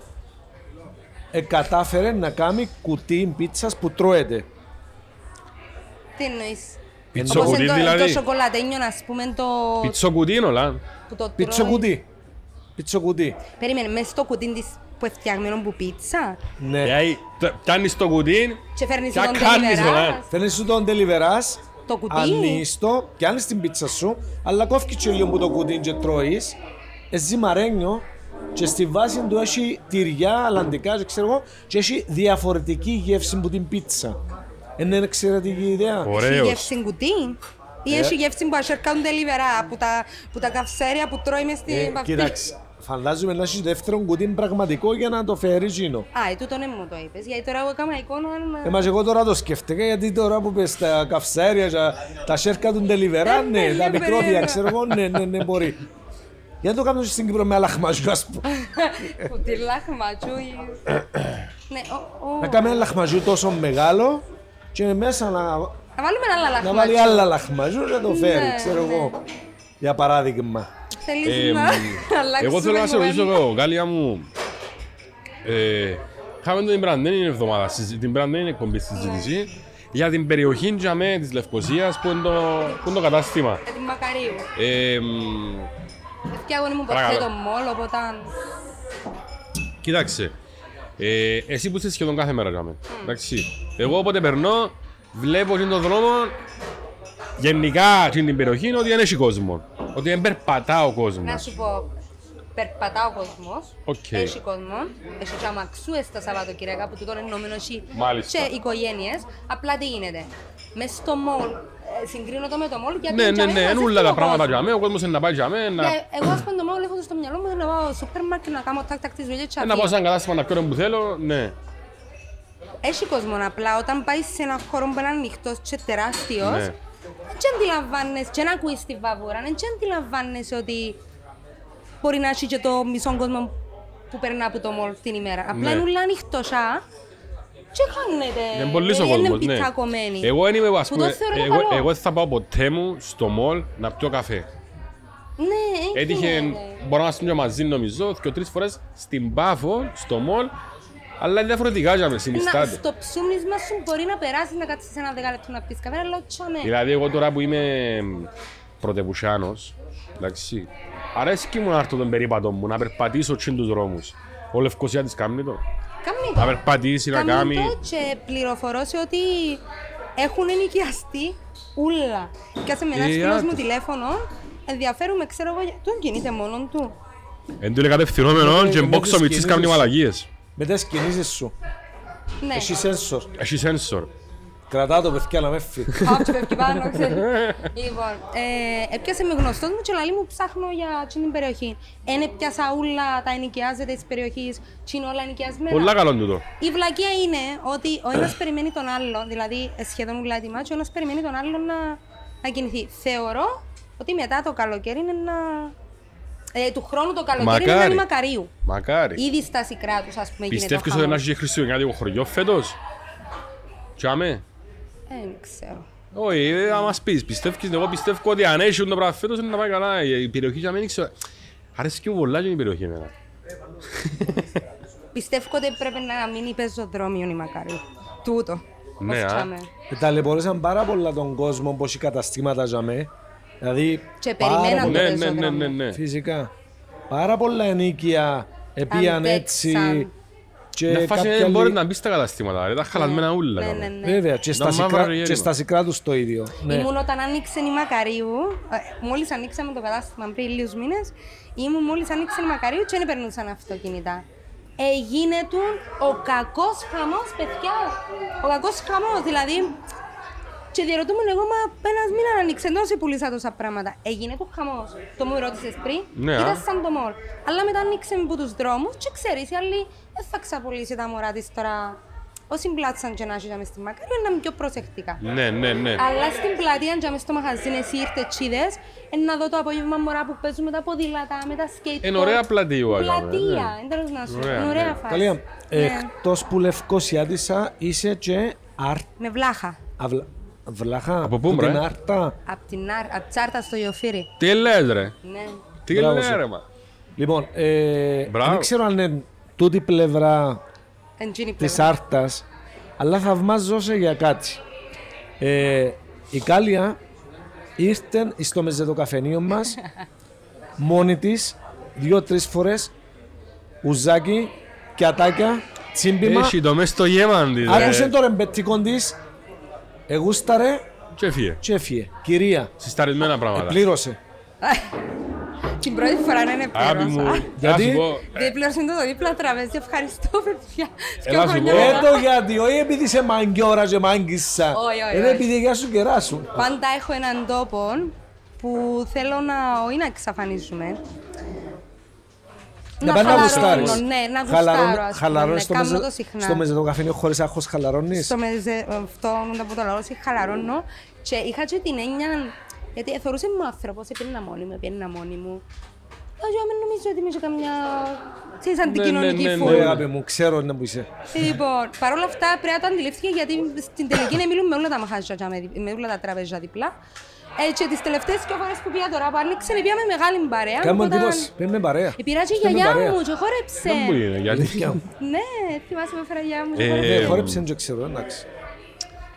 ε, κατάφερε να κάνει κουτί πίτσας που τρώεται. Τι εννοείς; Πιτσοκουτί Όπως εν το- δηλαδή. Το σοκολατένιο, ας πούμε, το... Πιτσοκουτί είναι όλα. που το Πίτσο τρώει. κουτί. Πίτσο κουτί. Περίμενε, μέσα στο κουτί της που είναι φτιαγμένο που πίτσα Ναι. Δηλαδή, το- πιάνεις το κουτί και φέρνεις και τον κάνεις τελιβεράς. όλα. Φέρνεις σου τον τελιβεράς, Το κουτί. ανοίγεις το, πιάνεις την πίτσα σου, αλλά κόφκεις και λίγο που το κουτί και τρώεις, εσύ μαρένιο και στη βάση του έχει τυριά, αλαντικά και ξέρω εγώ, και έχει διαφορετική γεύση από την πίτσα. Είναι εξαιρετική ιδέα. Έχει Ωραίος. γεύση κουτί ή έχει γεύση που ασέρκαν τελιβερά, που τα, που τα καυσέρια που τρώει μες Ε, στην παυτή. κοίταξε, φαντάζομαι να έχεις δεύτερο κουτί πραγματικό για να το φέρεις γίνο. Α, ε, τούτο ναι μου το είπες, γιατί τώρα εγώ έκανα εικόνα να... Ε, μας εγώ τώρα το σκέφτηκα γιατί τώρα που πες τα καυσαέρια, τα, τα σέρκα του ντελιβερά, Ε, ναι, ναι, τα ναι, μικρόφια, περίμενα. ξέρω εγώ, ναι, ναι, ναι, μπορεί. Γιατί το κάνουμε στην Κύπρο με αλαχμαζιού, ας πούμε. <laughs> Κουτί λαχματζού ή... Ναι, ο, ο... Να κάνουμε ένα λαχμαζιού τόσο μεγάλο και μέσα να, Να βάλουμε ένα άλλο να βάλει λαχματζού. άλλα λαχμαζιού και να το φέρει, Ναι, ξέρω ναι. εγώ. Για παράδειγμα. Θέλεις Ε, να αλλάξουμε Εγώ θέλω να σε ρωτήσω κουβέντα. εγώ, Γάλλια μου. Ε, Είχαμε την περασμένη εβδομάδα, συζη- την περασμένη εκπομπή συζήτηση για την περιοχή τζαμέ της Λευκοσίας που είναι το, που είναι το κατάστημα. Για την Μακαρίου. Ε, μ, Και εγώ ήμουν ποτέ Παρακαλώ. το μόλ, οπότε... Κοίταξε, ε, εσύ που είσαι σχεδόν κάθε μέρα τζαμέ, εντάξει. Εγώ όποτε περνώ, βλέπω στην τον δρόμο γενικά στην την περιοχή ότι δεν έχει κόσμο. Ότι δεν περπατά ο Να κόσμος. σου πω, περπατά ο κόσμος, Οκ. έχει κόσμο, έχει και αμαξούες τα Σαββατοκυριακά που τούτο είναι νόμιμο έχει Μάλιστα. και οικογένειες. Απλά τι γίνεται, μες στο μόλ, ε, συγκρίνω το με το μόλ γιατί Ναι, ναι, τζιαμέ ναι, είναι μαζεύει όλα ο τα πράγματα κόσμος. τζιαμέ, ο κόσμος είναι να πάει τζιαμέ, να... Και εγώ ας πούμε το μόλ έχω στο μυαλό μου να πάω στο σούπερ μάρκετ να κάνω τάκ τάκ τις δουλειές και Ε, να Να πάω σε φύγω. ένα κατάστημα να πιω που θέλω, ναι. Έχει κόσμο απλά όταν πάει σε ένα χώρο που είναι ανοιχτός και τεράστιος Ναι. Δεν αντιλαμβάνεσαι και να ακούεις τη βαβούρα, δεν αντιλαμβάνεσαι ότι μπορεί να έχει και το μισό κόσμο που περνά από το μόλ την ημέρα. Απλά Ναι. είναι όλα ανοιχτόσα και χάνεται. Είναι πολύ ο Ε, κόσμος, Είναι ναι. πιτακωμένη. Εγώ δεν είμαι, ας Που το πούμε, θεωρώ εγώ, καλό. εγώ δεν θα πάω ποτέ μου στο μολ να πιω καφέ. Ναι, Έτυχε, γίνεται. μπορώ να στείλω μαζί νομίζω, και τρεις φορές στην Πάφο, στο μολ, αλλά είναι διαφορετικά για μες Να, συνιστάται. στο ψούμνισμα σου μπορεί να περάσει να κάτσεις ένα δεκάλεπτο να πεις καφέ, αλλά τσάμε. Δηλαδή εγώ τώρα που είμαι πρωτεπουσιάνος, εντάξει, αρέσκει μου να έρθω τον περίπατο μου, να περπατήσω τσιν τους δρόμους. Ο Λευκοσία της κάνει το. Κάμνει Να το. περπατήσει, να Κάμνει κάνει... το και πληροφορώ σε ότι έχουν ενοικιαστεί ούλα. Κάσε με ένα Ε, φίλος μου άντε. τηλέφωνο, ενδιαφέρουμε, ξέρω εγώ, για- τον κινείται μόνον του. Εν του είναι κατευθυνόμενο Ναι, και με μπόξο τις μητσής κάνει κινήσεις. Μαλακίες. Με τις κινήσεις σου. Ναι. Έχει σένσορ. Έχει σένσορ. Κρατά το παιδιά να με φύγει. Α, και φεύγει πάνω, ξέρεις. Λοιπόν, ε, έπιασε με γνωστός μου και λαλή μου ψάχνω για εκείνη την περιοχή. Εν έπιασα ούλα τα ενοικιάζεται της περιοχής, τι είναι όλα ενοικιασμένα. Πολλά καλό τούτο. Η βλακεία είναι ότι ο ένας περιμένει τον άλλον, δηλαδή ε, σχεδόν ούλα έτοιμα, και ο ένας περιμένει τον άλλον να, να κινηθεί. Θεωρώ ότι μετά το καλοκαίρι είναι να... Ε, του χρόνου το καλοκαίρι είναι να Μακάρι. είναι μακαρίου. Μακάρι. Ήδη στα σικρά τους, ας πούμε, γίνεται ο Πιστεύεις ότι να χαμός. έχει και χριστουγεννιάτικο χωριό φέτος; Τσάμε. Ε, δεν ξέρω. Όχι, ε, να μας πεις. Πιστεύεις, εγώ πιστεύω ότι αν έχει το πράγμα φέτος είναι να πάει καλά. Η περιοχή για μένα ξέρω. Αρέσκει μου πολλά και η περιοχή εμένα. <laughs> Πιστεύω ότι πρέπει να μείνει πεζοδρόμιο η μακαρίου. Τούτο. Ναι, ως α. τσάμε. Ε, Ταλαιπωρήσαν πάρα πολλά τον κόσμο πως οι καταστήματα ζαμε. Δηλαδή, Και πάρα περιμέναν πολλά- το Ναι, ναι, ναι, ναι, πεζόδρομο. ναι. Φυσικά. Πάρα πολλά ενίκια επίαν Αντέξαν. έτσι. Και Να φάση κάποια δεν μπορεί άλλη- να μπεις στα καταστήματα, ρε, τα χαλασμένα ούλα. Ναι, κάπου. ναι, ναι. Βέβαια, και στα, Τα σικρά, μαύρα γέρημα. και στα σικρά τους το ίδιο. Ναι. Ήμουν όταν άνοιξε η Μακαρίου, ε, μόλις ανοίξαμε το κατάστημα πριν λίγους μήνες, ήμουν μόλις άνοιξε η Μακαρίου και δεν περνούσαν αυτοκίνητα. Έγινε του ο κακός χαμός, παιδιά. Ο κακός χαμός, δηλαδή... Και διαρωτούμε εγώ, μα ένας μήνα ανοίξε, εντός πουλήσα τόσα πράγματα. Έγινε του χαμός. Το μου ρώτησες πριν, Ναι, ήταν α. σαν το μόλ. Αλλά μετά ανοίξε από τους δρόμους και ξέρεις, οι άλλοι δεν θα ξαπολύσει τα μωρά της τώρα. Όσοι μπλάτσαν και να ζήσαμε στη Μακαρίου, να είναι πιο προσεκτικά. Ναι, ναι, ναι. Αλλά στην πλατεία, για μες στο μαγαζί, εσύ ήρθες τσίδες, ε, να δω το απόγευμα μωρά που παίζουν με τα ποδήλατα, με τα σκέιτ. Είναι ωραία πλατεία, αγάπη, Πλατεία, ναι. δεν τέλος να σου Ωραία, είναι ναι. ωραία φάση. Καλία, Ναι. εκτός που Λευκοσιάτισσα είσαι και άρ... Με βλάχα. Αυλα... Βλάχα, Από πού, που μπρε; την άρτα. Απ' την Άρ, απ' τσάρτα στο Ιωφύρι. Τι λες ρε, Ναι. τι Μπράβο λες σου. ρε μα; Λοιπόν, ε, Μπράβο. δεν ξέρω αν είναι τούτη πλευρά Εντζίνη της πλευρά. άρτας, αλλά θαυμάζω σε για κάτι. Ε, η Κάλια ήρθε στο μεζεδοκαφενείο μας <laughs> μόνη της δύο-τρεις φορές ουζάκι, κιατάκια, τσίμπημα. Έχει το μες στο γέμα της Άκουσε ρε. το ρεμπετικό της, εγούσταρε Και έφυγε. και έφυγε. Κυρία, Συσταρισμένα πράγματα. πλήρωσε. Την πρώτη φορά να είναι Αγάπη μου, πλήρωσα. Γιατί; να σου πω, Δεν πλήρωσε το δίπλα τραπέζι, ευχαριστώ παιδιά. Έλα Δυο σου χρόνια πω. Ε, μετά. το γιατί, όχι επειδή είσαι μαγκιόρα και μάγκισσα. Όχι, όχι, Είναι όχι. επειδή για σου κεράσουν. Πάντα έχω έναν τόπο που θέλω να, όχι να εξαφανίσουμε. Να πάει να χαλαρώνω, γουστάρεις. Ναι, να Χαλαρώνει- γουστάρω, ας πούμε, χαλαρώνεις ναι, στο κάνω μεζε- το συχνά. Στο μεζεδοκαφενείο χωρίς άγχος χαλαρώνεις; Στο μεζε, αυτό μετά που το λέω, σε χαλαρώνω. Και είχα και την έννοια, γιατί θεωρούσε μου άνθρωπος, έπαιρνα μόνη μου, έπαιρνα μόνη μου. Εγώ μην νομίζω ότι είμαι και καμιά, ξέρεις, αντικοινωνική ναι, ναι, Ναι, φούλα. αγάπη μου, ξέρω να που είσαι. Λοιπόν, παρόλα αυτά πρέπει να το αντιληφθήκε γιατί στην τελική να μιλούν με όλα τα μαχάζια, και με- με όλα τα τραπέζια διπλά. Ε, και τις τελευταίες δύο φορές που πήγα τώρα που άνοιξε, πήγα με μεγάλη παρέα. Κάμε οπότε- εντύπωση. Πέμε παρέα. Πήρα και η Πέμε γιαγιά παρέα. μου και χόρεψε. δεν μου είναι, γιατί. Ναι, θυμάσαι με έφερα η γιαγιά μου και Ε, χόρεψε. Ε, Χόρεψε, δεν ξέρω, εντάξει.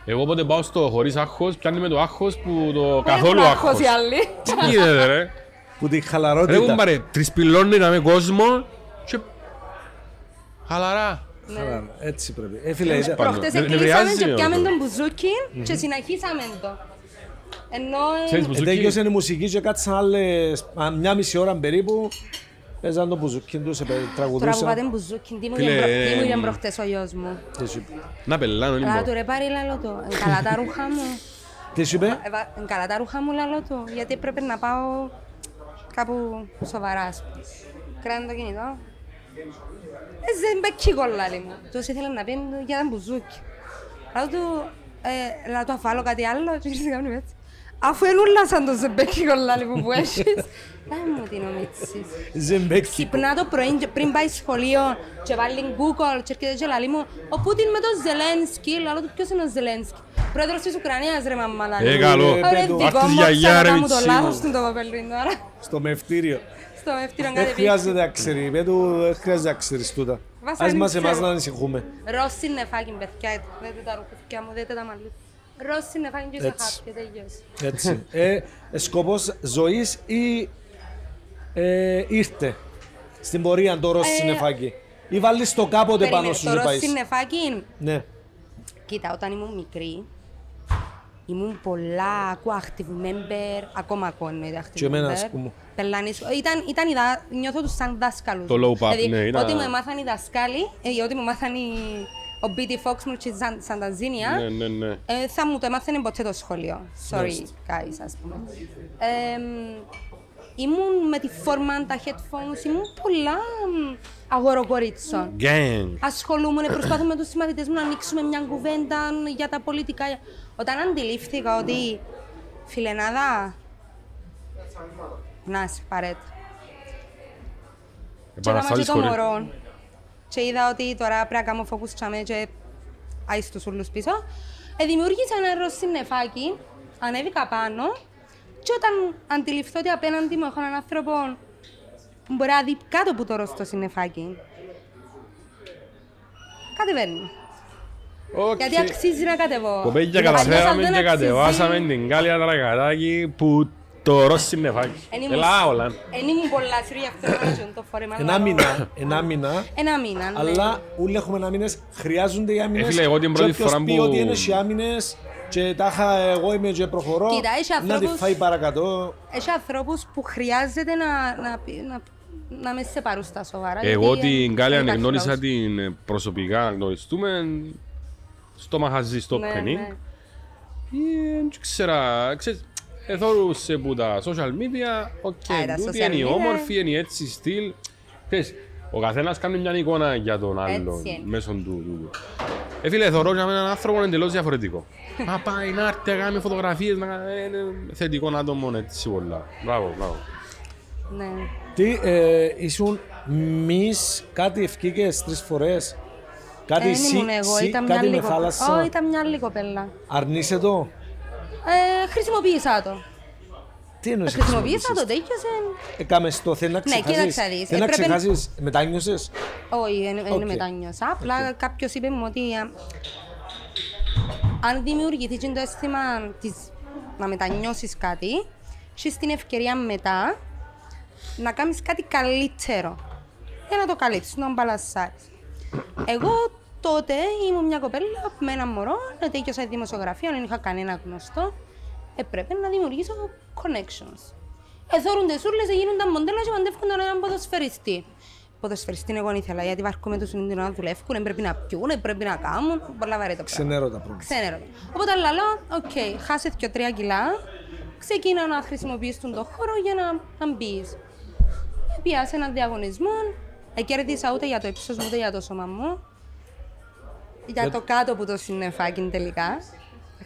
Εγώ όποτε πάω στο χωρίς άγχος, πιάνει με το άγχος που το Δεν καθόλου έχουν άγχος. οι άλλοι; Τι γίνεται ρε; Που τη Ρε χαλαρότητα. κουμπάρε, τρισπυλώνει να με κόσμο και... Χαλαρά. Χαλαρά, Έτσι πρέπει. Ε, φίλε, είδα- Πάνω. Προχτές Δεν- δεν εκλείσαμε βρειάζει και ο πιάμε κόσμος. τον μπουζούκι και συνεχίσαμε το. Ενώ... Ξέρεις ε, που Ε, σου Τέλειωσε η μουσική και κάτσαν άλλες α, μια μισή ώρα περίπου. Παίζαν το μπουζούκι τους, ε, Τώρα που τραγουδούσαν. πάτε μπουζούκι, τι μου Φίλε, είπαν προ- τι μου ε, είπαν προχτές ο γιος μου. Τι σου είπε. Να πελάνω Καλά λίγο. του ρε πάρει λαλό του, Εν καλά τα ρούχα μου. Τι σου είπε; Εβα- εν καλά τα ρούχα μου λαλό του, γιατί πρέπει να πάω κάπου σοβαρά. ας πούμε. Κράτα το κινητό. Ε, δεν μπέκει κολλάλι μου. Τους ήθελα να πει για τα μπουζούκι. Λέω του, ε, να του αφάλω κάτι άλλο και ήρθε κάπου έτσι. Αφού ενούλα σαν το ζεμπέκι κολλάλι μου που έχεις. <laughs> Δεν μου την ομίτσις. Ζεμπέκι. Ξυπνά το πρωί και πριν πάει σχολείο και βάλει Google και έρχεται και λαλεί μου «Ο Πούτιν με τον Ζελένσκι». Λαλό του ποιος είναι ο Ζελένσκι; Πρόεδρος της Ουκρανίας ρε μαμά λαλεί. Ε, καλό. Ε, Ωραία, πέτω. δικό Αχ, της μου γιαγιά, ρε, ξανακάμω το μιτσί λάθος μου. του το κοπελούιν τώρα. Στο μευτήριο. Στο μευτήριο Δεν κάτι χρειάζεται να ξέρει. Με του δεν χρειάζεται να ξέρεις τούτα. Βασανιστέ. Ας μας εμάς να ανησυχούμε. Ρώσι νεφάκι παιδιά, δείτε τα ρουκουθκιά μου, δείτε τα μαλλιά. Ρώσι νεφάκι και σε Έτσι. χάπια, τελειώσει. Έτσι. Ε, ε, σκοπός ζωής ή ε, ήρθε; Στην πορεία το ροζ Ε, συννεφάκι. Ή βάλεις το κάποτε πάνω Περίμενε, σου το και ρώσι πάεις. νεφάκι, Ναι. κοίτα, όταν ήμουν μικρή, ήμουν πολλά, ακούω active member, ακόμα ακούω εννοείται active Και εμένα, member. ας πούμε. Πελάνης, ήταν, ήταν η δα, νιώθω τους σαν δάσκαλους. Το low pop, δηλαδή, ναι, ήταν- Ό,τι μου έμαθαν οι δασκάλοι, ε, ό,τι μου έμαθαν οι, ο BT Fox μου και η Σαν- Σανταζίνια, Ναι, ναι, ναι. ε, θα μου το έμαθαινε ποτέ το σχολείο. Sorry, guys, ας πούμε. Ε, ήμουν με τη φόρμα, τα headphones, ήμουν πολλά μ, αγοροκορίτσο. Gang. Ασχολούμουν, προσπαθούμε με τους συμμαθητές μου να ανοίξουμε μια κουβέντα για τα πολιτικά. Όταν αντιλήφθηκα ότι φιλενάδα, να σε παρέτ. Και έκανα και Επαναστάτης το χωρίς. μωρό. Και είδα ότι τώρα πρέπει να κάνω φόκους τσάμε και άι στους ούλους πίσω. Ε, δημιούργησα ένα ροζ συννεφάκι, ανέβηκα πάνω και όταν αντιληφθώ ότι απέναντι μου έχω έναν άνθρωπο που μπορεί να δει κάτω από το ροζ το συννεφάκι, κατεβαίνω. Οκ. Γιατί αξίζει να κατεβώ. Κοπέγια Αλλιώς αν καταφέραμε δεν και αξίζει, κατεβάσαμε την κάλια τρακατάκι που το ρώσι νεφάκι. Εν ήμουν- Ελά όλα. Εν ήμουν πολλά σύρια γι' αυτό ήμουν το φόρεμα. Ένα αλλά- μήνα, ένα μήνα, Ένα μήνα, ναι. αλλά όλοι έχουμε ένα μήνες, χρειάζονται οι άμυνες. Ε, φίλε, εγώ την πρώτη Και όποιος φορά πει που- ότι είναι οι άμυνες και τάχα εγώ είμαι και προχωρώ, Κοίτα, έχει να τη ανθρώπους- φάει παρακατώ. Έχει ανθρώπους που χρειάζεται να, να, πει- να, να μες σε πάρουν στα σοβαρά. Εγώ γιατί, ε, την Κάλια δεν υπάρχει γνώρισα λόγος. την ε, προσωπικά να γνωριστούμε στο μαγαζί στο Ναι, Penning. ναι. Ε, Δεν ξέρα, ξέρεις, εθώρουσε που τα social media, OK, Α, τα τούτη social είναι η media. όμορφη, είναι η έτσι στυλ. Ξέρεις, ο καθένας κάνει μια εικόνα για τον άλλον είναι. μέσω του τούτου. Ε, φίλε, θωρώ για έναν άνθρωπο εντελώς διαφορετικό. <laughs> Μα πάει να έρθει να κάνει φωτογραφίες, να κάνει- ε, είναι θετικό άτομο, έτσι πολλά. Μπράβο, μπράβο. Ναι. Τι, ε, ήσουν μης κάτι ευκήκες τρεις φορές. Κάτι Δεν σι, ήμουν εγώ, σι, ήταν μια κάτι με άλλη κοπέλα. θάλασσα; Ω, ήταν μια άλλη κοπέλα. Αρνείσαι το; Ε, χρησιμοποίησα το. Τι εννοείς Χρησιμοποίησα το, χρησιμοποιήσεις; τέλειωσε. Έκαμε στο θέλει να Ναι, ξεχάσεις. κοίταξε να δεις. Θέλει να Έπρεπε- ξεχάσεις. Μετάνιωσες; Όχι, δεν Οκ. okay. μετάνιωσα. Απλά κάποιος είπε μου ότι α, αν δημιουργηθεί και το αίσθημα της, να μετανιώσεις κάτι, έχεις την ευκαιρία μετά να κάνεις κάτι καλύτερο. Για να το καλύψεις, να μπαλασσάρεις. Εγώ τότε ήμουν μια κοπέλα με ένα μωρό, τέτοιος δημοσιογραφία, δεν είχα κανένα γνωστό. Έπρεπε να δημιουργήσω connections. Εθώρουν τις ούρλες, γίνονταν μοντέλα και παντεύκονταν έναν ποδοσφαιριστή. Ποδοσφαιριστή εγώ δεν ήθελα, γιατί βαρκούμε τους είναι να δουλεύουν, δεν πρέπει να πιούν, δεν πρέπει να κάνουν, πολλά βαρύ το πράγμα. Ξενέρω τα πράγματα. Ξένερο. Οπότε λαλό, οκ, χάσε και τρία κιλά, ξεκίνα να χρησιμοποιείς τον χώρο για να, να μπεις. Πιάσε έναν διαγωνισμό, δεν κέρδισα ούτε για το ύψος μου, ούτε για το σώμα μου. Για το κάτω που το συννεφάκι τελικά.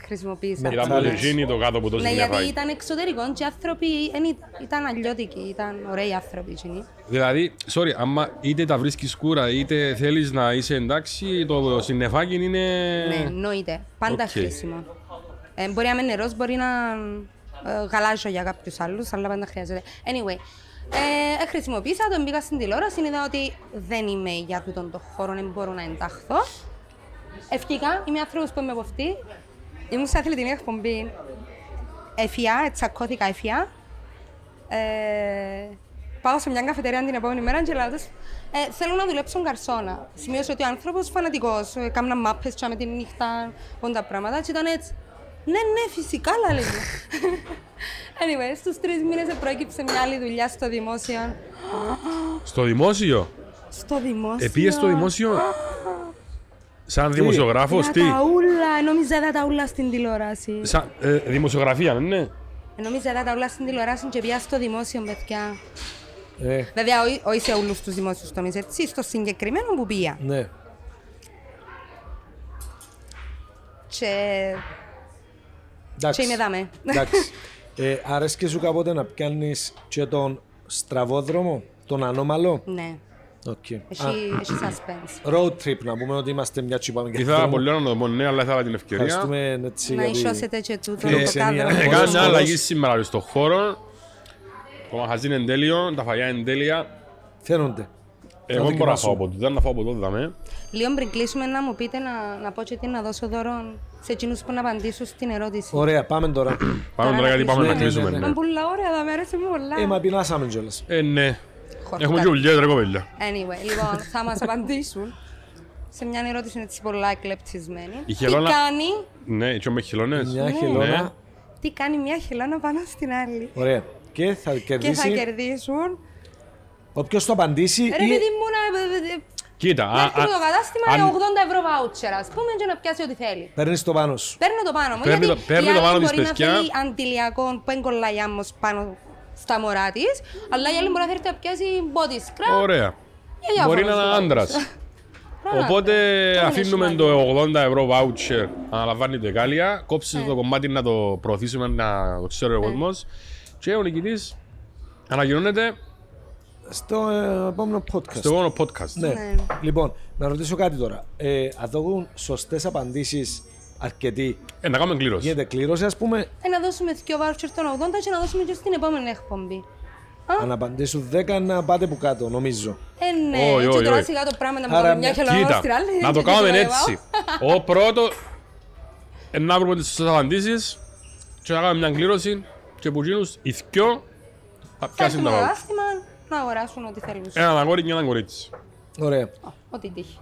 Χρησιμοποίησα. Με Ήταν Challenge. που γίνει το κάτω που το Ναι, γιατί συνέφαγε. ήταν εξωτερικό και οι άνθρωποι εν ήταν, ήταν αλλιώτικοι, ήταν ωραίοι άνθρωποι. εκείνοι. Δηλαδή, sorry, άμα είτε τα βρίσκεις σκούρα είτε θέλεις να είσαι εντάξει, το συννεφάκι είναι. Ναι, εννοείται. Πάντα Οκ. χρήσιμο. Ε, μπορεί να είναι νερός, μπορεί να ε, γαλάζιο για κάποιους άλλους, αλλά πάντα χρειάζεται. Anyway, ε, ε, χρησιμοποίησα τον, μπήκα στην τηλεόραση, είδα ότι δεν είμαι για τούτον το χώρο, δεν μπορώ να ενταχθώ. Ευκήκα, είμαι άνθρωπος που είμαι από αυτή. Ήμουν σε αθλητική εκπομπή. Έφυα, τσακώθηκα έφυα. Ε, πάω σε μια καφετέρια την επόμενη μέρα και λέω τους, ε, θέλω να δουλέψω γκαρσόνα. Σημείωσε ότι ο άνθρωπος φανατικός, ε, κάμνα μάπες και με τη νύχτα, όλα τα πράγματα και ήταν έτσι. Ναι, ναι, φυσικά, λέει μου. <laughs> anyway, στους τρεις μήνες προέκυψε μια άλλη δουλειά στο δημόσιο. Στο δημόσιο; Στο δημόσιο. Επίε στο δημόσιο; <laughs> Σαν δημοσιογράφος, Για τι; τα ούλα, νόμιζα είδα τα ούλα στην τηλεόραση. Σαν, ε, δημοσιογραφία, ναι. Ε, Νόμιζα είδα τα ούλα στην τηλεόραση και πια στο δημόσιο, παιδιά. Ε, Βέβαια, όχι- όχι σε όλους τους δημόσιους τομείς, έτσι, στο συγκεκριμένο που πήγα. ναι. Και, Εντάξει. και είμαι δάμε. Εντάξει. <laughs> Ε, αρέσκει σου κάποτε να πιάνεις και τον στραβόδρομο, τον ανώμαλο; ναι, Οκ. Έχει, Α, έχει suspense. Road trip, να πούμε ότι είμαστε μια τσιπάμε και Ήθελα πολύ να το πω, ναι, αλλά ήθελα την ευκαιρία. Ευχαριστούμε έτσι Να γιατί... ισώσετε και τούτο το Φιλοξενία. κάδρο. Ε, Έκανα Χώρος, μια χώρος. αλλαγή σήμερα στο χώρο. Το μαχαζί είναι τέλειο, τα φαγιά είναι τέλεια. Φαίνονται. Εγώ δεν μπορώ να φάω δοκιμάσουμε. από τούτα, να φάω από τότε, δαμέ. Λίγο πριν κλείσουμε να μου πείτε να, να πω και τι να δώσω δώρο σε εκείνους που να απαντήσουν στην ερώτηση. Ωραία, πάμε τώρα. Πάμε τώρα γιατί πάμε Ναι, να ναι, κλείσουμε. ναι, ναι. ναι. Μα πολλά ωραία, θα με αρέσει μου πολλά. ε, μα πεινάσαμε κιόλας. Ε, ναι. Χορτά. Έχουμε και ουλιές ρε κοπέλια. Anyway, λοιπόν, θα μας απαντήσουν σε μια ερώτηση έτσι πολλά εκλεπτισμένη. Η Τι χελώνα- κάνει, Ναι, και με χελώνες. Μια Ναι. χελώνα. τι κάνει μια χελώνα πάνω στην άλλη. Ωραία. Και θα Και θα κερδίσει κερδίσουν. όποιος το απαντήσει Ρε ή... παιδί μου, να, Κοίτα, να α, έρθει α, το κατάστημα αν- για 80 ευρώ voucher, ας πούμε, και να πιάσει ό,τι θέλει. Παίρνεις το πάνω σου. Παίρνω το πάνω μου, Παίρνει γιατί το- παίρνει η το άλλη πάνω της, μπορεί να παιδιά. θέλει αντιλιακό που δεν κολλάει άμμος πάνω στα μωρά της, αλλά η άλλη μπορεί να θέλει να πιάσει body scrub. Ωραία. για διάφορους Μπορεί να είναι λόγους. άντρας. Πράγματι. Οπότε είναι αφήνουμε σημαντικό. το 80 ευρώ voucher να αναλαμβάνει το Εκάλια, κόψεις Ναι. το κομμάτι να το προωθήσουμε, να το ξέρει ο κόσμος και ο νικητής ανακοινώνεται Στο ε, επόμενο podcast. στο επόμενο podcast. Ναι. Ναι. Λοιπόν, να ρωτήσω κάτι τώρα. Ε, αν δώσουν σωστές απαντήσεις αρκετοί, Ε, να κάνουμε κλήρωση. γίνεται κλήρωση ας πούμε. Ε, να δώσουμε δύο voucher των 80 και να δώσουμε και στην επόμενη εκπομπή. Αν απαντήσουν 10 να πάτε που κάτω, νομίζω. Ε, ναι, Όχι, και όχι, τώρα όχι. σιγά το πράγμα να μου Άρα, κάνουμε μια μια- χελώνα Κοίτα, στην άλλη. να το <laughs> και κάνουμε το έτσι. Ο πρώτο ε, να βρούμε τις σωστές απαντήσεις και να κάνουμε μια κλήρωση και που εκείνους οι δυο θα Θα πιάσουν έρθουν τα ένα πάγου. διάστημα να αγοράσουν ό,τι θέλουν. Έναν αγόρι και έναν κορίτσι. Ωραία. Ό,τι τύχει.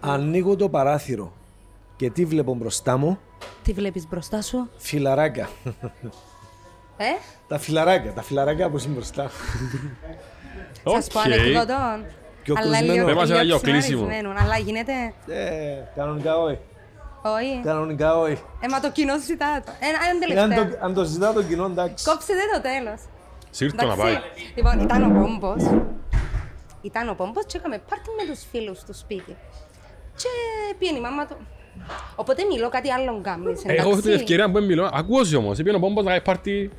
Ανοίγω το παράθυρο και τι βλέπω μπροστά μου, Τι βλέπεις μπροστά σου, φιλαράκια. ε; τα φιλαράκια, τα φιλαράκια που είναι μπροστά. Σας πω Οκ. ανεκδοτών. Πιο Αλλά κλεισμένο. λίγο- Δεν μας λίγο έλεγε ο κλείσιμο. ψημαρισμένο. Αλλά γίνεται, Ε, κανονικά όχι. όχι. Κανονικά όχι. Ε, μα το κοινό ζητά το. Ένα, ένα Ε, Αν τελευταίο. το, αν το ζητά το κοινό, εντάξει. Κόψετε το τέλος. Σύρτο να Εντάξει. πάει. Λοιπόν, ήταν ο Πόμπος. Ήταν ο Πόμπος και έκαμε πάρτι με τους φίλους του σπίτι. Και πήγαινε η μάμα του. Οπότε μιλώ κάτι άλλο γκάμις, Ε, Εγώ έχω την εντάξει. ευκαιρία που μιλώ. Ακούω όμως. Είπε ο Πόμπος να κάνει πάρτι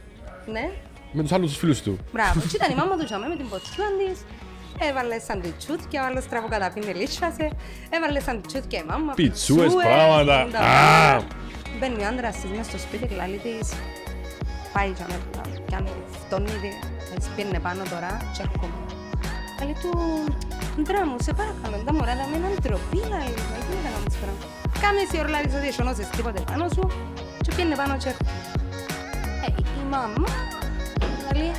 Ναι. με τους άλλους τους φίλους του. Μπράβο. <laughs> Και ήταν η μάμα του τζαμέ με την ποτσούα της. Έβαλε σαντουιτσούτια, ο άλλος τραβοκαταπίνε λίτσασε. Έβαλε σαντουιτσούτια η μάμα. Πιτσούες, πιτσούες, πράγματα. τα Α. πράγματα. Μπαίνει ο άντρας της μες στο σπίτι και λαλεί της. Πάει τζαμέ, κάνει φτώνει τη. της πιένε πάνω τώρα και έρχομαι. Λέει του, «Ντρά μου, σε παρακαλώ, τα μωρά τα με έναν τροπή, λέει, μα τι να κάνεις πράγμα. Κάμε εσύ ώρα λάρεις ότι εσώνωσες τίποτε πάνω σου και πιένε πάνω και έρχομαι. Ε, η μαμά, λέει,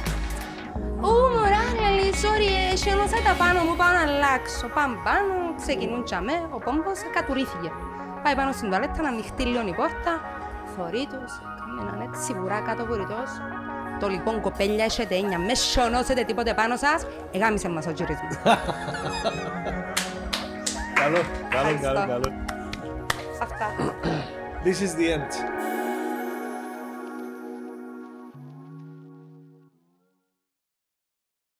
Ω, μωρά, λέει, sorry, εσώνωσα τα πάνω μου, πάω να αλλάξω. Πάμε πάνω, ξεκινούν τζαμέ, ο πόμπος κατουρίθηκε. Πάει πάνω στην τουαλέτα να ανοιχτεί λίγο η πόρτα, θωρεί τους, κάνει έναν έτσι βουρά κάτω βουρητός. Το λοιπόν κοπέλια έχετε έννοια, μες σιωνώσετε τίποτε πάνω σας, εγάμισε μας ο τζιρισμός. <laughs> Καλό, καλό, Ευχαριστώ. καλό, καλό. Αυτά. This is the end.